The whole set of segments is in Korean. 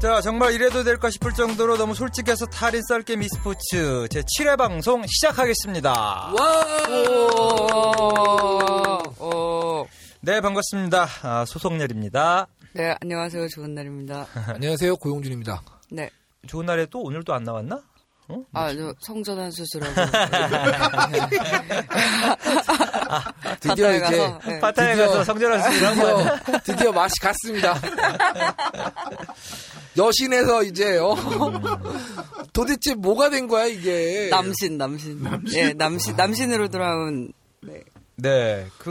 자, 정말 이래도 될까 싶을 정도로 너무 솔직해서 탈인 썰게 미스포츠 제 7회 방송 시작하겠습니다. 와! 오, 네, 반갑습니다. 아, 소속렬입니다. 네, 안녕하세요. 좋은 날입니다. 안녕하세요. 고용준입니다. 네. 좋은 날에 또 오늘도 안 나왔나? 어? 아, 저 성전환 수술하고. 드디어 바다에 이제 네. 파타에 드디어- 가서 성전환 수술한 거? 드디어, 드디어 맛이 갔습니다. 여신에서 이제 어 도대체 뭐가 된 거야 이게? 남신, 남신. 예, 남신, 남신으로 돌아온. 네. 네, 그.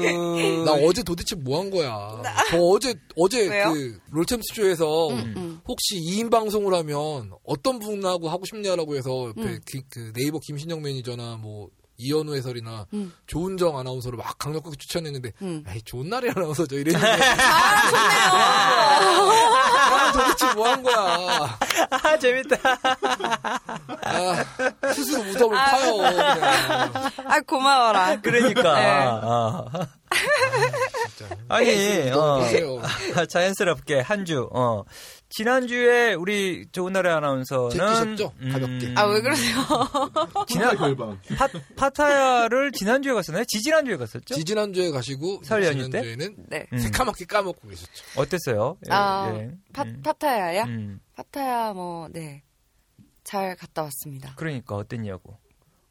나 어제 도대체 뭐 한 거야? 저 어제 어제 왜요? 그 롤챔스 쇼에서 음. 혹시 2인 방송을 하면 어떤 분하고 하고 싶냐라고 해서 옆에 음. 기- 그 네이버 김신영 매니저나 뭐 이현우 해설이나 음. 조은정 아나운서를 막 강력하게 추천했는데 음. 에이 좋은 날이 아나운서죠 이랬는데 아 도대체 뭐 한 거야 아, 재밌다. 아, 스스로 무덤을 파요 그냥. 아, 고마워라. 그러니까. 네. 아. 진짜. 아니, 너무 어, 보세요. 자연스럽게 한 주, 어. 지난주에 우리 좋은 날의 아나운서는. 제끼셨죠? 가볍게. 아, 왜 그러세요? 지난, 결방. 파, 파타야를 지난주에 갔었나요? 지지난주에 갔었죠? 지지난주에 가시고 설 연휴 때? 지난주에는 네. 음. 새카맣게 까먹고 계셨죠. 어땠어요? 예, 아, 예. 파, 음. 파타야야? 음. 파타야, 뭐, 네. 잘 갔다 왔습니다. 그러니까 어땠냐고.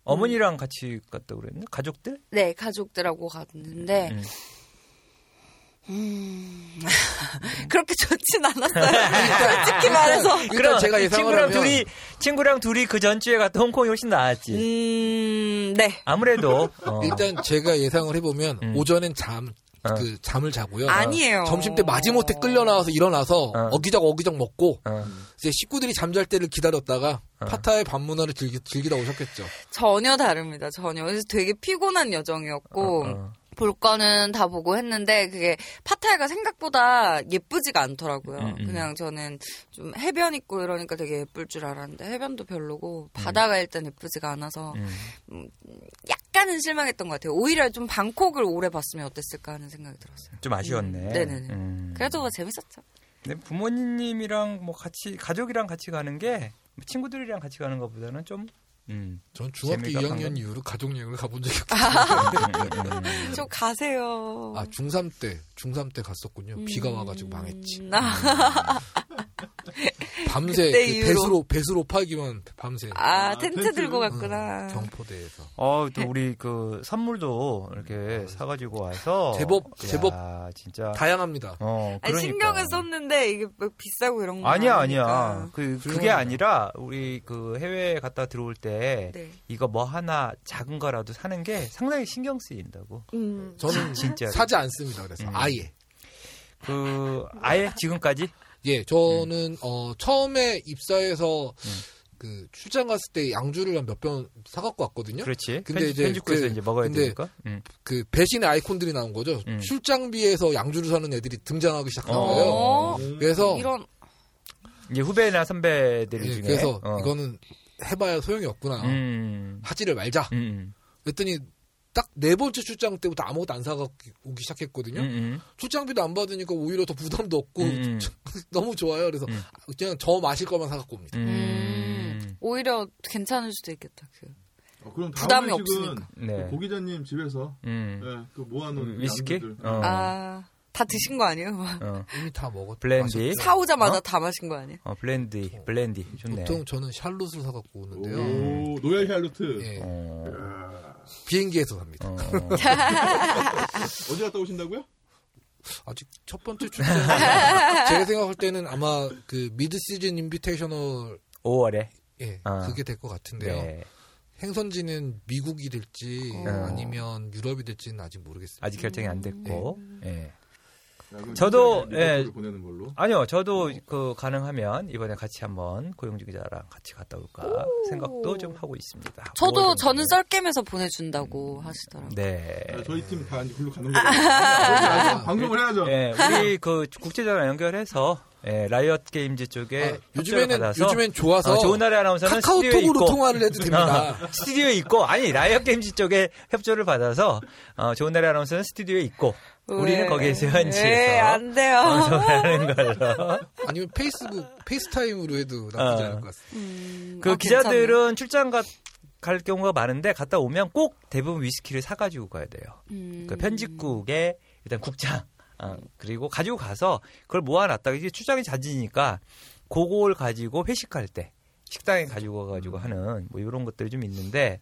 어머니랑 같이 갔다 그랬나? 가족들? 네, 가족들하고 갔는데, 음. 음, 그렇게 좋진 않았어요. 솔직히 말해서. 일단 제가 예상을 친구랑 하면 둘이 친구랑 둘이 그 전주에 갔다 홍콩이 훨씬 나았지. 음, 네. 아무래도 어. 일단 제가 예상을 해보면 음. 오전엔 잠, 어. 그 잠을 자고요. 아니에요. 점심 때 마지못해 끌려 나와서 일어나서 어. 어기적 어기적 먹고 어. 이제 식구들이 잠잘 때를 기다렸다가 어. 파타의 밤 문화를 즐기, 즐기 다 오셨겠죠. 전혀 다릅니다. 전혀. 그래서 되게 피곤한 여정이었고, 어, 어. 볼 거는 다 보고 했는데, 그게 파타야가 생각보다 예쁘지가 않더라고요. 음, 음. 그냥 저는 좀 해변 있고 이러니까 되게 예쁠 줄 알았는데, 해변도 음. 별로고, 바다가 일단 예쁘지가 않아서, 음. 약간은 실망했던 것 같아요. 오히려 좀 방콕을 오래 봤으면 어땠을까 하는 생각이 들었어요. 좀 아쉬웠네. 음, 네네네. 음. 그래도 뭐 재밌었죠. 근데 부모님이랑 뭐 같이 가족이랑 같이 가는 게뭐 친구들이랑 같이 가는 것보다는 좀 음. 전 중학교 재미가 2학년 강한- 이후로 가족 여행을 가본 적이 없어요. 음, 음. 좀 가세요. 아 중3 때 중3 때 갔었군요. 비가 와가지고 망했지. 음, 아, 밤새 그 이후로. 배수로 배수로 팔기만 밤새 아, 아, 텐트 텐트. 들고 응, 갔구나. 경포대에서. 어, 또 우리 그 선물도 이렇게 사 가지고 와서 제법, 야, 제법 진짜 다양합니다. 어, 아니, 그러니까. 신경을 썼는데 이게 뭐 비싸고 이런 거 아니야. 아니야. 그, 그게. 아니라, 우리 그 해외에 갔다 들어올 때, 네. 이거 뭐 하나 작은 거라도 사는 게 상당히 신경 쓰인다고. 음. 저는 진짜로. 사지 않습니다. 그래서 음. 아예. 그, 아예 지금까지? 예, 저는 어 처음에 입사해서 음. 그 출장 갔을 때 양주를 한 몇 병 사갖고 왔거든요. 그렇지. 근데 편집, 이제 편집국에서 그- 이제 먹어야 근데 되니까. 음. 그 배신의 아이콘들이 나온 거죠. 음. 출장비에서 양주를 사는 애들이 등장하기 시작한 어. 거예요. 어, 그래서 이런 이제 후배나 선배들 예, 중에. 그래서 어. 이거는 해봐야 소용이 없구나. 음. 하지를 말자. 음. 그랬더니 딱 네 번째 출장 때부터 아무것도 안 사갖고 오기 시작했거든요. 음. 음. 출장비도 안 받으니까 오히려 더 부담도 없고 음. 너무 좋아요. 그래서 음. 그냥 저 마실 거만 사갖고 옵니다. 음. 오히려 괜찮을 수도 있겠다. 그. 어, 그럼 부담이 없으니까. 네. 그 고기자님 집에서 음. 예, 그 모아놓은 위스키? 어. 아, 다 드신 거 아니에요? 어. 이미 다 먹었. 블렌디. 사오자마자 어? 다 마신 거 아니에요? 어, 블렌디, 블렌디. 좋네. 보통 저는 샬롯을 사갖고 오는데요. 오, 로얄 살루트. 예, 어. 비행기에서 삽니다. 어. 어디 갔다 오신다고요? 아직 첫 번째 출장. 제가 생각할 때는 아마 그 Mid-Season Invitational 5월에. 예, 아. 그게 될 것 같은데요. 네. 행선지는 미국이 될지 어. 아니면 유럽이 될지는 아직 모르겠습니다. 아직 결정이 안 됐고. 예. 야, 그럼 저도, 예. 보내는 걸로. 아니요, 저도 그 가능하면 이번에 같이 한번 고용준 기자랑 같이 갔다 올까 생각도 좀 하고 있습니다. 저도 5월 저는. 썰게임에서 보내준다고 하시더라고요. 네. 아, 저희 팀 다 이제 글로 가는 거예요. 방송을 해야죠. 예, 우리 그 국제전화 연결해서 예, 라이엇 게임즈 쪽에 아, 요즘에는 받아서 요즘엔 좋아서 어, 좋은 날의 아나운서는 스튜디오에 카카오톡으로 있고 통화를 해도 됩니다. 어, 스튜디오에 있고 아니 라이엇 게임즈 쪽에 협조를 받아서 어, 좋은 날의 아나운서는 스튜디오에 있고 우리는 왜? 거기에서 왜, 현지에서 안 돼요. 방송하는 걸로. 아니면 페이스북 페이스타임으로 해도 나쁘지 어. 않을 것 같습니다. 음, 그 어, 기자들은 출장 가, 갈 경우가 많은데 갔다 오면 꼭 대부분 위스키를 사가지고 가야 돼요. 괜찮네. 음. 그 편집국에 일단 국장 아, 그리고 가지고 가서 그걸 모아놨다가 이게 출장이 잦으니까 그걸 가지고 회식할 때 식당에 가지고 가가지고 하는 뭐 이런 것들이 좀 있는데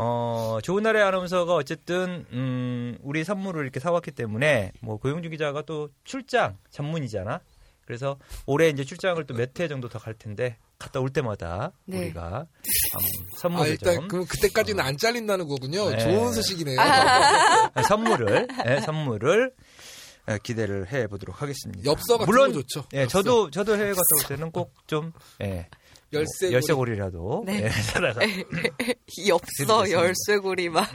어 좋은 날의 아나운서가 어쨌든 음 우리 선물을 이렇게 사왔기 때문에 뭐 고용주 기자가 또 출장 전문이잖아. 그래서 올해 이제 출장을 또 몇 회 정도 더 갈 텐데 갔다 올 때마다 네. 우리가 음, 아 선물을 일단 좀 그럼 그때까지는 안 잘린다는 거군요. 네. 좋은 소식이네요. 아, 선물을 예, 선물을 예, 기대를 해 보도록 하겠습니다. 엽서 같은 물론 거 좋죠. 예, 엽서. 저도 저도 해외 갔다 올 때는 꼭 좀 예, 열쇠 뭐 열쇠고리라도 네. 예, 사다가 이 없어 드리겠습니다. 열쇠고리 막.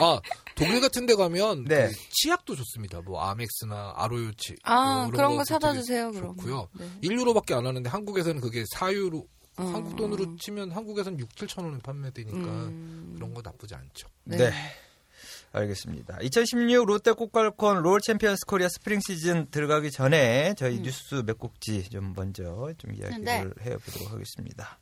아 독일 같은 데 가면 네. 그 치약도 좋습니다. 뭐 아멕스나 아로요치 아 뭐 그런 거 것도 사다 주세요 그럼. 좋고요. 네. 1유로밖에 안 하는데 한국에서는 그게 4유로 어. 한국 돈으로 치면 한국에서는 6, 7천 원에 판매되니까 음. 그런 거 나쁘지 않죠. 네. 네. 알겠습니다. 2016 롯데 꼬깔콘 롤 챔피언스 코리아 스프링 시즌 들어가기 전에 저희 음. 뉴스 몇 꼭지 좀 먼저 좀 이야기를 네. 해 보도록 하겠습니다.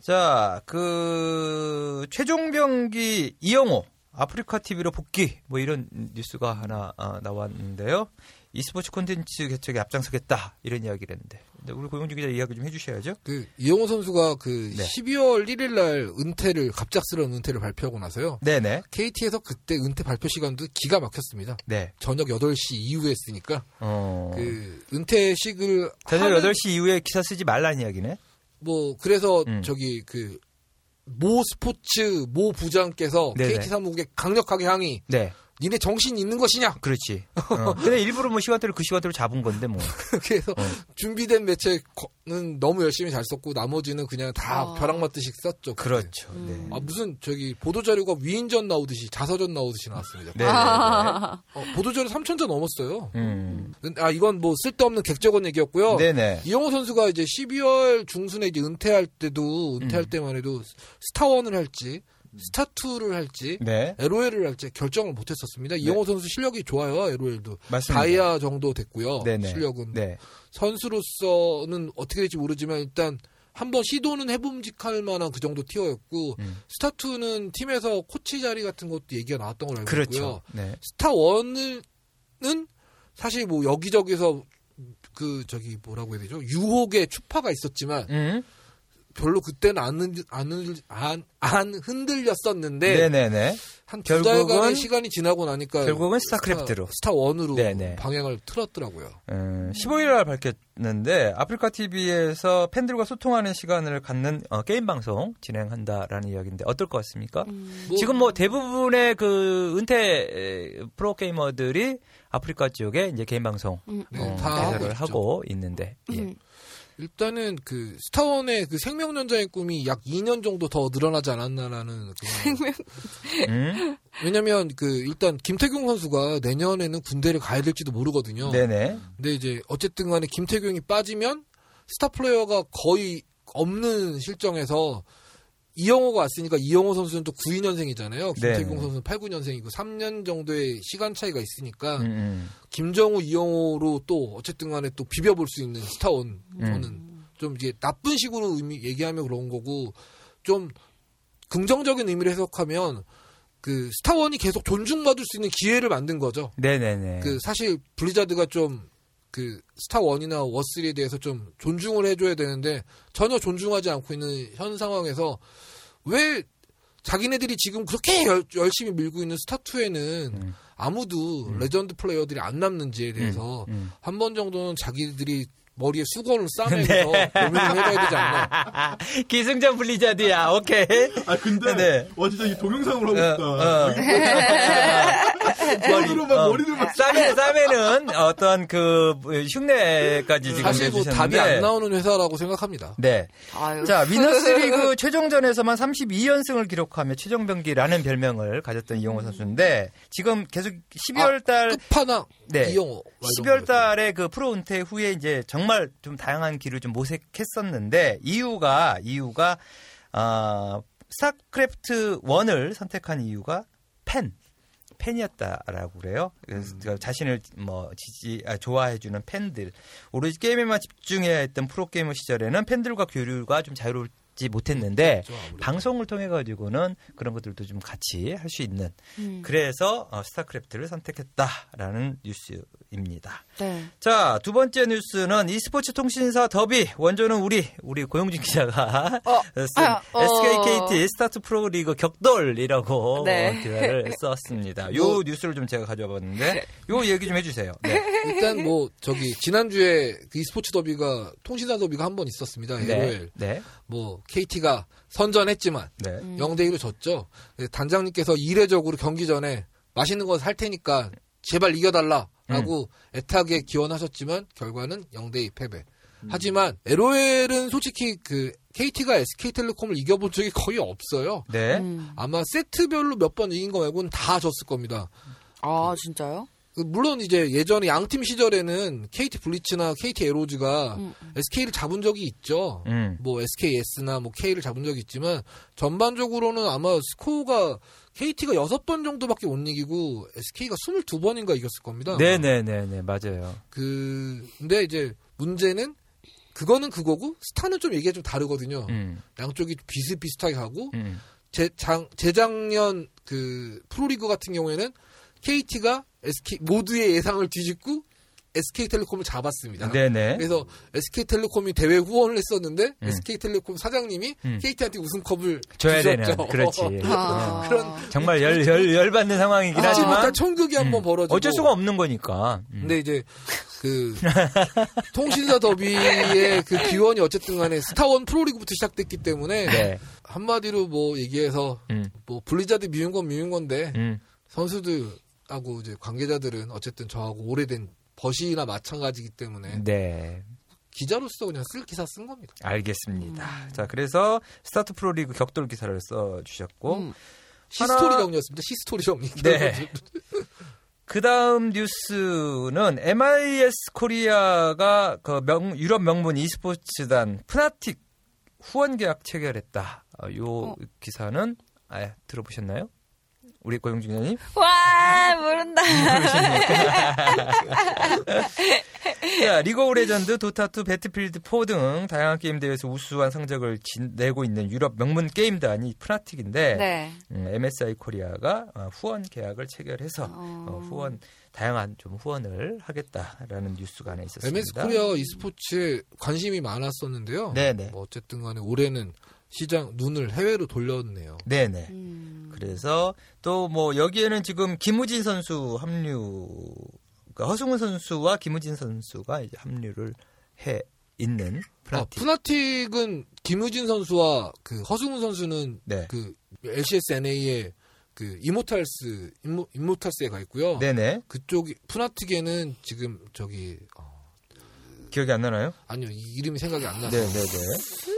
자, 그 최종병기 이영호 아프리카 TV로 복귀 뭐 이런 뉴스가 하나 어, 나왔는데요. E스포츠 콘텐츠 개척에 앞장서겠다 이런 이야기를 했는데 우리 고용주 기자 이야기 좀 해주셔야죠. 그 이영호 선수가 그 네. 12월 1일 날 은퇴를 갑작스러운 은퇴를 발표하고 나서요. 네네. KT에서 그때 은퇴 발표 시간도 기가 막혔습니다. 네. 저녁 8시 이후에 했으니까 어. 그 은퇴식을 저녁 하는 8시 이후에 기사 쓰지 말라는 이야기네. 뭐 그래서 음. 저기 그모 스포츠 모 부장께서 네네. KT 사무국에 강력하게 항의. 네. 니네 정신 있는 것이냐? 그렇지. 어. 근데 일부러 뭐 시간대를 그 시간대로 잡은 건데 뭐. 그래서 어. 준비된 매체는 너무 열심히 잘 썼고 나머지는 그냥 다 아. 벼락 맞듯이 썼죠. 그때. 그렇죠. 음. 네. 아 무슨 저기 보도 자료가 위인전 나오듯이 자서전 나오듯이 나왔습니다. 네. 네, 어, 보도 자료 3천 자 넘었어요. 네. 음. 아 이건 뭐 쓸데없는 객적은 얘기였고요. 네네. 이영호 선수가 이제 12월 중순에 이제 은퇴할 때도 은퇴할 음. 때만 해도 스타원을 할지 스타2를 할지 네. LOL을 할지 결정을 못했었습니다. 이영호 선수 실력이 좋아요. LOL도 맞습니다. 다이아 정도 됐고요. 네네. 실력은 네. 선수로서는 어떻게 될지 모르지만 일단 한번 시도는 해봄직할 만한 그 정도 티어였고 음. 스타2는 팀에서 코치 자리 같은 것도 얘기가 나왔던 걸로 알고 그렇죠. 있고요. 네. 스타1은 사실 뭐 여기저기서 그 저기 뭐라고 해야 되죠? 유혹의 추파가 있었지만 음. 별로 그때는 안, 흔들, 안, 흔들- 안, 안 흔들렸었는데 네네네. 한두 결국은- 달간의 시간이 지나고 나니까 결국은 스타크래프트로. 스타, one으로 네네. 방향을 틀었더라고요. 음, 15일 날 밝혔는데 아프리카 TV에서 팬들과 소통하는 시간을 갖는 어, 게임 방송 진행한다라는 이야기인데 어떨 것 같습니까? 음. 뭐- 지금 뭐 대부분의 그 은퇴 에, 프로 게이머들이 아프리카 TV에 이제 개인 방송 음. 네, 어, 다 하고 개설을 있죠. 하고 있는데 예. 음. 일단은 그 스타 one의 그 생명 연장의 꿈이 약 2년 정도 더 늘어나지 않았나라는 그 음? 왜냐면 그 일단 김택용 선수가 내년에는 군대를 가야 될지도 모르거든요. 네네. 근데 이제 어쨌든 간에 김택용이 빠지면 스타 플레이어가 거의 없는 실정에서 이영호가 왔으니까 이영호 선수는 또 92년생이잖아요. 김택용 네네. 선수는 89년생이고 3년 정도의 시간 차이가 있으니까 음, 음. 김정우 이영호로 또 어쨌든 간에 또 비벼볼 수 있는 스타 one 음. 저는 좀 이게 나쁜 식으로 의미 얘기하면 그런 거고 좀 긍정적인 의미를 해석하면 그 스타 one이 계속 존중받을 수 있는 기회를 만든 거죠. 네네네. 그 사실 블리자드가 좀 그 스타 one이나 워three에 대해서 좀 존중을 해줘야 되는데 전혀 존중하지 않고 있는 현 상황에서 왜 자기네들이 지금 그렇게 열, 열심히 밀고 있는 스타2에는 음. 아무도 음. 레전드 플레이어들이 안 남는지에 대해서 음. 한번 정도는 자기들이 머리에 수건을 싸매서 네. 고민을 해봐야 되지 않나. 기승전 블리자드야. 오케이. 아 근데 네. 와 진짜 이 동영상으로 하고 어, 싶다. 어. 머리로 막 어, 머리를 막 싸매, 싸매는 어떤 그 흉내까지 지금 사실 뭐. 답이 안 나오는 회사라고 생각합니다. 네. 아유. 자, 위너스 리그 최종전에서만 32연승을 기록하며 최종병기라는 별명을 가졌던 이용호 선수인데 지금 계속 12월 달 끝판왕 네. 이영호. 12월 달에 그 프로 은퇴 후에 이제 정말 좀 다양한 길을 좀 모색했었는데 이유가 이유가 아 스타크래프트 1을 선택한 이유가 팬 팬이었다라고 그래요. 그래서 그 자신을 뭐 지지 아, 좋아해주는 팬들 오로지 게임에만 집중해야 했던 프로 게이머 시절에는 팬들과 교류가 좀 자유 롭지 못했는데 그렇죠, 아무래도. 방송을 통해 가지고는 그런 것들도 좀 같이 할 수 있는 음. 그래서 어, 스타크래프트를 선택했다라는 뉴스입니다. 네. 자, 두 번째 뉴스는 e스포츠 통신사 더비 원조는 우리 우리 고용진 기자가 어, 쓴 아, 어. SK KT 스타 two 프로 리그 격돌이라고 네. 어, 기사를 썼습니다. 요 뭐- 뉴스를 좀 제가 가져와 봤는데 요 얘기 좀 해주세요. 네. 일단 뭐 저기 지난주에 그 e스포츠 더비가 통신사 더비가 한 번 있었습니다. 네. 네. 뭐 KT가 선전했지만 네. 음. 0대 1로 졌죠. 단장님께서 이례적으로 경기 전에 맛있는 거 살 테니까 제발 이겨달라라고 음. 애타게 기원하셨지만 결과는 0대 2 패배. 음. 하지만 LOL은 솔직히 그 KT가 SK텔레콤을 이겨본 적이 거의 없어요. 네. 음. 아마 세트별로 몇 번 이긴 거 말고는 다 졌을 겁니다. 아 진짜요? 그 물론 이제 예전에 양팀 시절에는 KT 블리츠나 KT 에로즈가 음. SK를 잡은 적이 있죠. 음. 뭐 SKS나 뭐 K를 잡은 적이 있지만 전반적으로는 아마 스코어가 KT가 6번 정도밖에 못 이기고 SK가 22번인가 이겼을 겁니다. 네 네 네 네 맞아요. 그 근데 이제 문제는 그거는 그거고 스타는 좀 얘기가 좀 다르거든요. 음. 양쪽이 비슷비슷하게 가고 음. 재장 재작년 그 프로리그 같은 경우에는 KT가 SK 모두의 예상을 뒤집고 SK텔레콤을 잡았습니다. 네네. 그래서 SK텔레콤이 대회 후원을 했었는데 음. SK텔레콤 사장님이 음. KT한테 우승컵을 줘야 주셨죠. 되는 그렇지. 아. 그런 정말 열, 열, 열받는 상황이긴 잊지 하지만 못할 촌극이 한번 음. 벌어지고 어쩔 수가 없는 거니까. 음. 근데 이제 그 통신사 더비의 그 기원이 어쨌든 간에 스타 one 프로리그부터 시작됐기 때문에 네. 한마디로 뭐 얘기해서 음. 뭐 블리자드 미운 건 미운 건데 음. 선수들 하고 이제 관계자들은 어쨌든 저하고 오래된 벗이나 마찬가지이기 때문에 네. 기자로서 그냥 쓸 기사 쓴 겁니다. 알겠습니다. 자, 그래서 스타 two 프로 리그 격돌 기사를 써 주셨고 음. history 하나- 정리였습니다. history 정리. 네. 그 다음 뉴스는 MSI 코리아가 그 명, 유럽 명문 e스포츠단 프나틱 후원 계약 체결했다. 어, 요 어. 기사는 아, 들어보셨나요? 우리 고용준 기자님? 와 모른다. 자, 리그 오브 레전드, 도타2, 배틀필드 4 등 다양한 게임 대회에서 우수한 성적을 진- 내고 있는 유럽 명문 게임단이 프나틱인데 네. 음, MSI 코리아가 어, 후원 계약을 체결해서 어. 어, 후원 다양한 좀 후원을 하겠다라는 뉴스가 하나 있었습니다. MSI 코리아 e스포츠에 관심이 많았었는데요. 네네. 뭐 어쨌든 간에 올해는 시장 눈을 해외로 돌렸네요. 네네. 음. 그래서 또 뭐 여기에는 지금 김우진 선수 합류, 그러니까 허승훈 선수와 김우진 선수가 이제 합류를 해 있는 아, 프나틱. 푸나틱은 김우진 선수와 그 허승훈 선수는 네. 그 LCSNA의 그 이모탈스 임모, 이모탈스에 가 있고요. 네네. 그쪽 푸나틱에는 지금 저기 어, 기억이 안 나나요? 아니요 이 이름이 생각이 안 나서 네네네.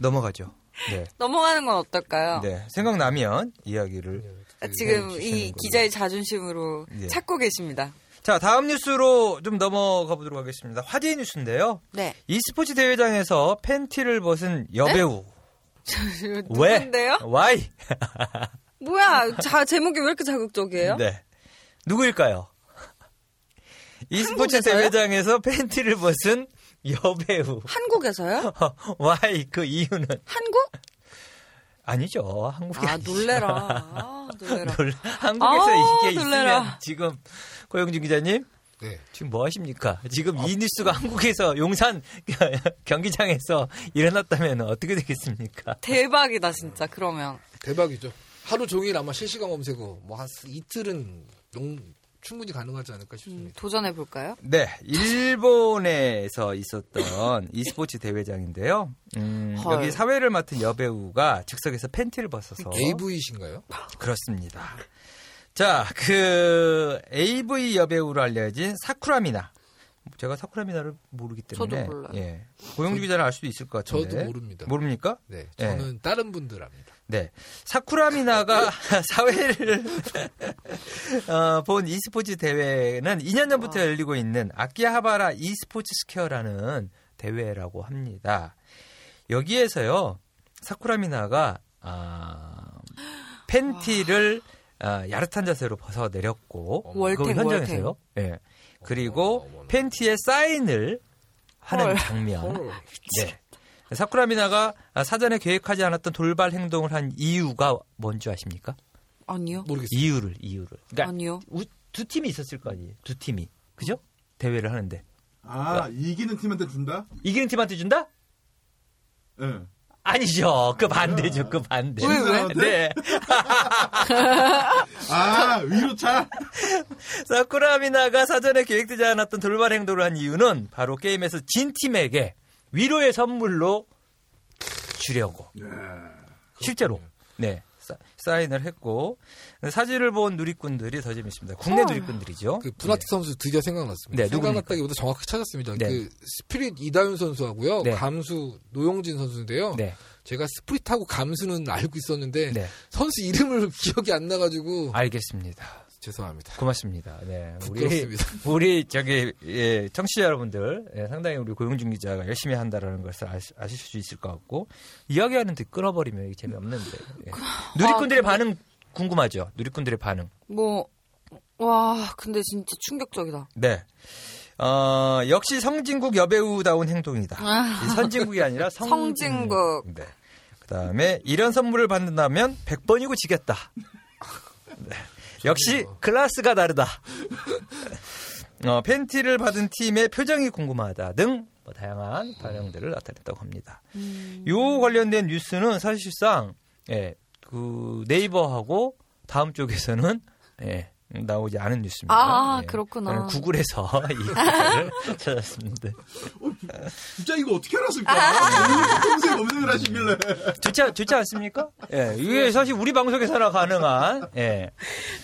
넘어가죠. 네. 넘어가는 건 어떨까요? 네. 생각나면 이야기를. 아, 지금 네, 이 기자의 자존심으로 네. 찾고 계십니다. 자, 다음 뉴스로 좀 넘어가 보도록 하겠습니다. 화제의 뉴스인데요. 네. e스포츠 대회장에서 팬티를 벗은 여배우. 왜? 누군데요? Why? 뭐야? 자 제목이 왜 이렇게 자극적이에요? 네. 누구일까요? e스포츠 한국에서요? 대회장에서 팬티를 벗은 여배우. 한국에서요? Why? 그 이유는 한국? 아니죠. 한국이 아 아니죠. 놀래라. 아 놀래라. 놀- 한국에서 아, 이게 놀래라. 있으면 지금 고영준 기자님 네. 지금 뭐 하십니까? 지금 이 뉴스가 한국에서 용산 경기장에서 일어났다면 어떻게 되겠습니까? 대박이다 진짜. 그러면 대박이죠. 하루 종일 아마 실시간 검색어 뭐 한 이틀은 용 충분히 가능하지 않을까 음, 싶습니다. 도전해 볼까요? 네, 일본에서 있었던 e스포츠 대회장인데요. 음, 헐. 여기 사회를 맡은 여배우가 즉석에서 팬티를 벗어서 AV신가요? 그렇습니다. 자, 그 AV 여배우로 알려진 사쿠라미나. 제가 사쿠라미나를 모르기 때문에 저도 몰라요. 예. 고영주 기자는 알 수도 있을 것 같은데. 저도 모릅니다. 모릅니까? 네, 저는 다른 분들 압니다. 네. 사쿠라미나가 사회를 어, 본 e스포츠 대회는 2년 전부터 와. 열리고 있는 아키하바라 e스포츠 스퀘어라는 대회라고 합니다. 여기에서요. 사쿠라미나가 아, 팬티를 아, 야릇한 자세로 벗어 내렸고 월탱, 그 현장에서요. 예. 그리고 어머나, 어머나. 팬티에 사인을 하는 헐. 장면. 헐. 네. 사쿠라미나가 사전에 계획하지 않았던 돌발 행동을 한 이유가 뭔지 아십니까? 아니요. 모르겠어요. 이유를 이유를. 그러니까 아니요. 우- 두 팀이 있었을 거 아니에요. 두 팀이. 그죠? 대회를 하는데 아, 이기는 팀한테 준다? 이기는 팀한테 준다? 예. 아니죠. 그 반대죠. 그 반대. 왜, 왜? 네. 아, 위로 차? 사쿠라미나가 사전에 계획되지 않았던 돌발 행동을 한 이유는 바로 게임에서 진 팀에게 위로의 선물로 주려고. 예. 실제로. 네. 사- 사인을 했고 사진을 본 누리꾼들이 더 재밌습니다. 국내 헐. 누리꾼들이죠. 그 분하티 선수 드디어 생각났습니다. 네? 생각났다기보다 정확히 찾았습니다. 네. 그 스피릿 이다윤 선수하고요. 네. 감수 노영진 선수인데요. 네. 제가 스프릿하고 감수는 알고 있었는데 네. 선수 이름을 기억이 안 나가지고 알겠습니다. 죄송합니다. 고맙습니다. 네. 우리 부끄럽습니다. 우리 저기 예, 청취자 여러분들 예, 상당히 우리 고용준 기자가 열심히 한다라는 것을 아시, 아실 수 있을 것 같고 이야기하는 데 끊어버리면 이게 재미없는데 예. 누리꾼들의 반응 궁금하죠? 누리꾼들의 반응. 뭐, 와, 근데 진짜 충격적이다. 네. 어, 역시 성진국 여배우다운 행동이다. 아. 이 선진국이 아니라 성진국. 성진국. 네. 그다음에 이런 선물을 받는다면 100번이고 지겠다. 네. 역시 클래스가 다르다. 어, 팬티를 받은 팀의 표정이 궁금하다 등 뭐 다양한 반응들을 나타냈다고 합니다. 음. 요 관련된 뉴스는 사실상 예, 그 네이버하고 다음 쪽에서는 예, 나오지 않은 뉴스입니다. 아, 예. 그렇구나. 구글에서 이 기사를 찾았습니다. 진짜 이거 어떻게 알았을까? 평소에 검색을 하시길래. 좋지, 좋지 않습니까? 예, 이게 사실 우리 방송에서나 가능한, 예.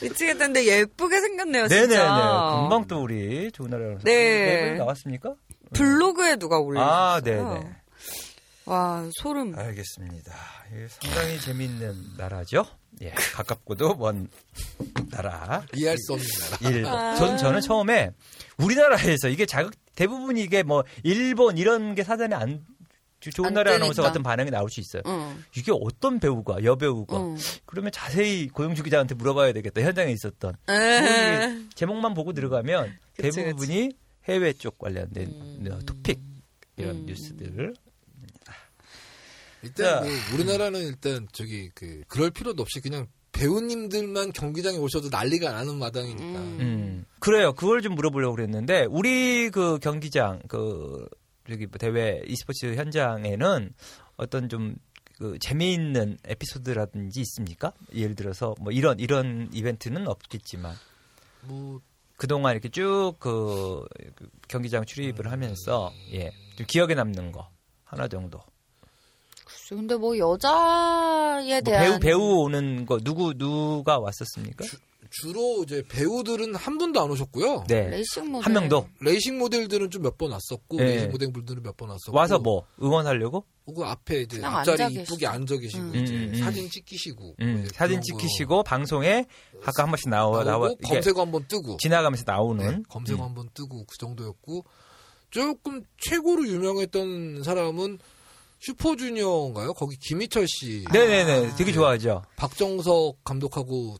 미치겠다는데 예쁘게 생겼네요, 네네네. 진짜. 금방 또 우리 좋은 나라로. 네. 네이버에 나왔습니까? 블로그에 누가 올렸어요. 아, 네네. 와, 소름. 알겠습니다. 상당히 재밌는 나라죠? 예. 가깝고도 먼 나라. 이해할 수 없는 나라. 일본. 아. 전, 저는 처음에 우리나라에서 이게 자극, 대부분 이게 뭐 일본 이런 게 사전에 안, 좋은 안 나라 아나운서 뜨니까. 같은 반응이 나올 수 있어요. 응. 이게 어떤 배우가, 여배우가. 응. 그러면 자세히 고영주 기자한테 물어봐야 되겠다. 현장에 있었던. 에. 제목만 보고 들어가면 그치, 대부분이 해외 쪽 관련된 음. 어, 토픽 이런 음. 뉴스들을 일단 자. 뭐 우리나라는 일단 저기 그 그럴 필요도 없이 그냥 배우님들만 경기장에 오셔도 난리가 나는 마당이니까. 음. 음, 그래요. 그걸 좀 물어보려고 그랬는데 우리 그 경기장 그 저기 뭐 대회 e스포츠 현장에는 어떤 좀그 재미있는 에피소드라든지 있습니까? 예를 들어서 뭐 이런 이런 이벤트는 없겠지만 뭐 그동안 이렇게 쭉 그 경기장 출입을 하면서 예. 좀 기억에 남는 거 하나 정도. 글쎄, 근데 뭐 여자에 뭐 대한 배우 배우 오는 거 누구 누가 왔었습니까? 주 로 이제 배우들은 한 분도 안 오셨고요. 네. 레이싱 모델 한 명도 레이싱 모델들은 좀 몇 번 왔었고 네. 레이싱 모델들은 몇 번 왔었고 와서 뭐 응원하려고? 그 앞에 이제 앞자리 앉아 이쁘게. 앉아 계시고 음. 이제 음, 음. 사진 찍히시고 음, 이제 사진 찍히시고 방송에 아까 한 번씩 나와 나와 검색어 한 번 뜨고 지나가면서 나오는 네, 검색어 음. 한번 뜨고 그 정도였고 조금 최고로 유명했던 사람은 슈퍼주니어인가요? 거기 김희철 씨, 네네네 되게 좋아하죠. 박정석 감독하고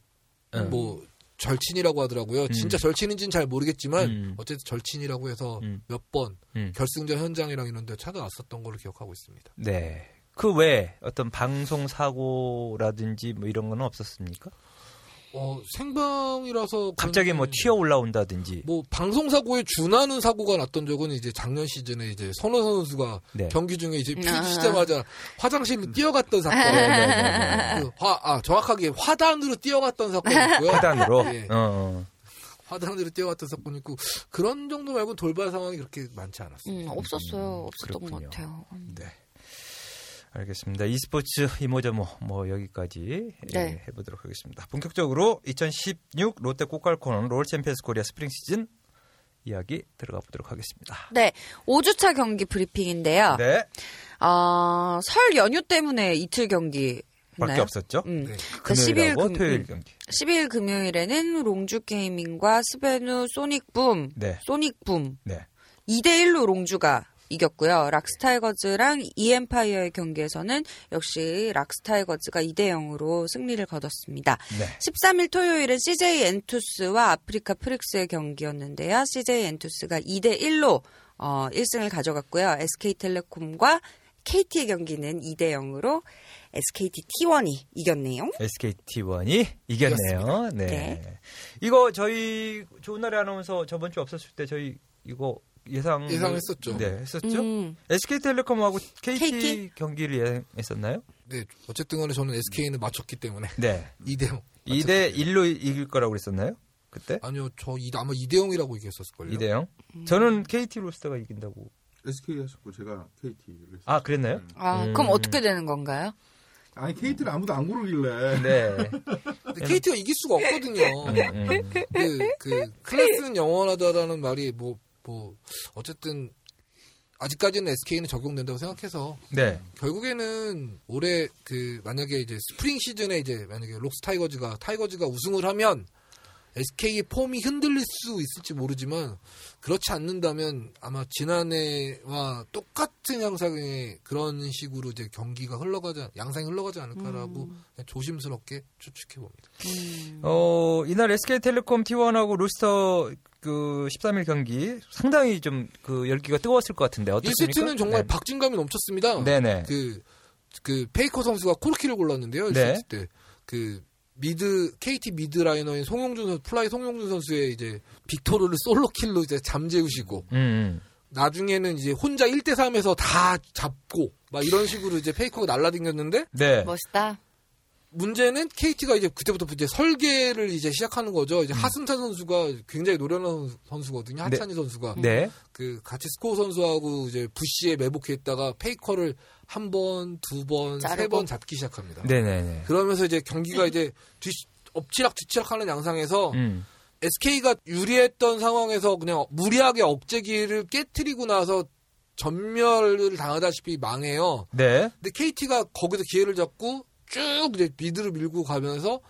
음. 뭐 절친이라고 하더라고요. 음. 진짜 절친인지는 잘 모르겠지만 음. 어쨌든 절친이라고 해서 음. 몇번 음. 결승전 현장이랑 이런 데 찾아왔었던 걸로 기억하고 있습니다. 네. 그 외에 어떤 방송 사고라든지 뭐 이런 거는 없었습니까? 어, 생방이라서 갑자기 뭐 튀어 올라온다든지. 뭐 방송 사고에 준하는 사고가 났던 적은 이제 작년 시즌에 이제 선호 선수가 네. 경기 중에 이제 아. 피시자마자 화장실로 뛰어갔던 사건. 네, 그 화, 아, 정확하게 화단으로 뛰어갔던 사건이었고요. 화단으로. 예. 어, 어. 화단으로 뛰어갔던 사건이 있고 그런 정도 말고 돌발 상황이 그렇게 많지 않았어요. 음, 없었어요. 없었던 그렇군요. 것 같아요. 음. 네. 알겠습니다. e스포츠 이모저모 뭐 여기까지 예, 네. 해보도록 하겠습니다. 본격적으로 2016 롯데 꼬깔콘 롤 챔피언스 코리아 스프링 시즌 이야기 들어가 보도록 하겠습니다. 네, 5주차 경기 브리핑인데요. 네, 어, 설 연휴 때문에 이틀 경기 밖에 했나요? 없었죠. 음. 네. 그 10일 금요일하고 금, 토요일 음. 경기. 10일 금요일에는 롱주 게이밍과 스베누 소닉붐, 네, 소닉붐 네, 2대 1로 롱주가 이겼고요. 락스 타이거즈랑 이엠파이어의 경기에서는 역시 락스 타이거즈가 2대 0으로 승리를 거뒀습니다. 네. 13일 토요일은 CJ 엔투스와 아프리카 프릭스의 경기였는데요. CJ 엔투스가 2대 1로 어, 1승을 가져갔고요. SK텔레콤과 KT의 경기는 2대 0으로 SKT T1이 이겼네요. SKT1이 이겼네요. 네. 네. 이거 저희 좋은 날의 아나운서 저번 주 없었을 때 저희 이거 예상 예상했었죠. 네, 했었죠. 음, SK텔레콤하고 KT, KT? 경기를 예상했었나요? 네. 어쨌든 간에 저는 SK는 맞췄기 때문에 네. 2대 0. 2대 1로 이길 거라고 그랬었나요? 그때? 아니요. 저 이- 아마 2대 0이라고 얘기했었을걸요. 2대 0. 음. 저는 KT 롤스터가 이긴다고. SK 하셨고 제가 KT를 했어요. 아, 그랬나요? 아, 음. 그럼 어떻게 되는 건가요? 아니 KT를 아무도 안 고르길래 네. 근데 KT가 이길 수가 없거든요. 음, 음. 그, 그 클래스는 영원하다라는 말이 뭐, 뭐 어쨌든 아직까지는 SK는 적용된다고 생각해서 네. 결국에는 올해 그 만약에 이제 스프링 시즌에 이제 만약에 록스 타이거즈가 타이거즈가 우승을 하면 SK의 폼이 흔들릴 수 있을지 모르지만 그렇지 않는다면 아마 지난해와 똑같은 양상의 그런 식으로 이제 경기가 흘러가지 양상이 흘러가지 않을까라고 그냥 조심스럽게 추측해 봅니다. 음. 어, 이날 SK텔레콤 T1하고 로스터 그 13일 경기 상당히 좀 그 열기가 뜨거웠을 것 같은데 어떻습니까? 1세트는 정말 네. 박진감이 넘쳤습니다. 네네. 그, 그, 페이커 선수가 코르키를 골랐는데요. 네. 1세트 때. 그, mid, KT mid laner인 송용준 선수, 플라이 송용준 선수의 이제 빅토르를 solo kill로 이제 잠재우시고, 음, 음. 나중에는 이제 혼자 1대 3에서 다 잡고, 막 이런 식으로 이제 페이커가 날라다녔는데, 네. 멋있다. 문제는 KT가 이제 그때부터 이제 설계를 이제 시작하는 거죠. 이제 하승찬 선수가 굉장히 노련한 선수거든요. 하찬이 선수가. 네. 그 같이 스코어 선수하고 이제 bush에 매복했다가 페이커를 한 번, 두 번, 세. 번 잡기 시작합니다. 네네네. 그러면서 이제 경기가 이제 뒤, 엎치락 뒤치락하는 양상에서 음. SK가 유리했던 상황에서 그냥 무리하게 억제기를 깨트리고 나서 전멸을 당하다시피 망해요. 네. 근데 KT가 거기서 기회를 잡고 쭉 이제 미드를 밀고 가면서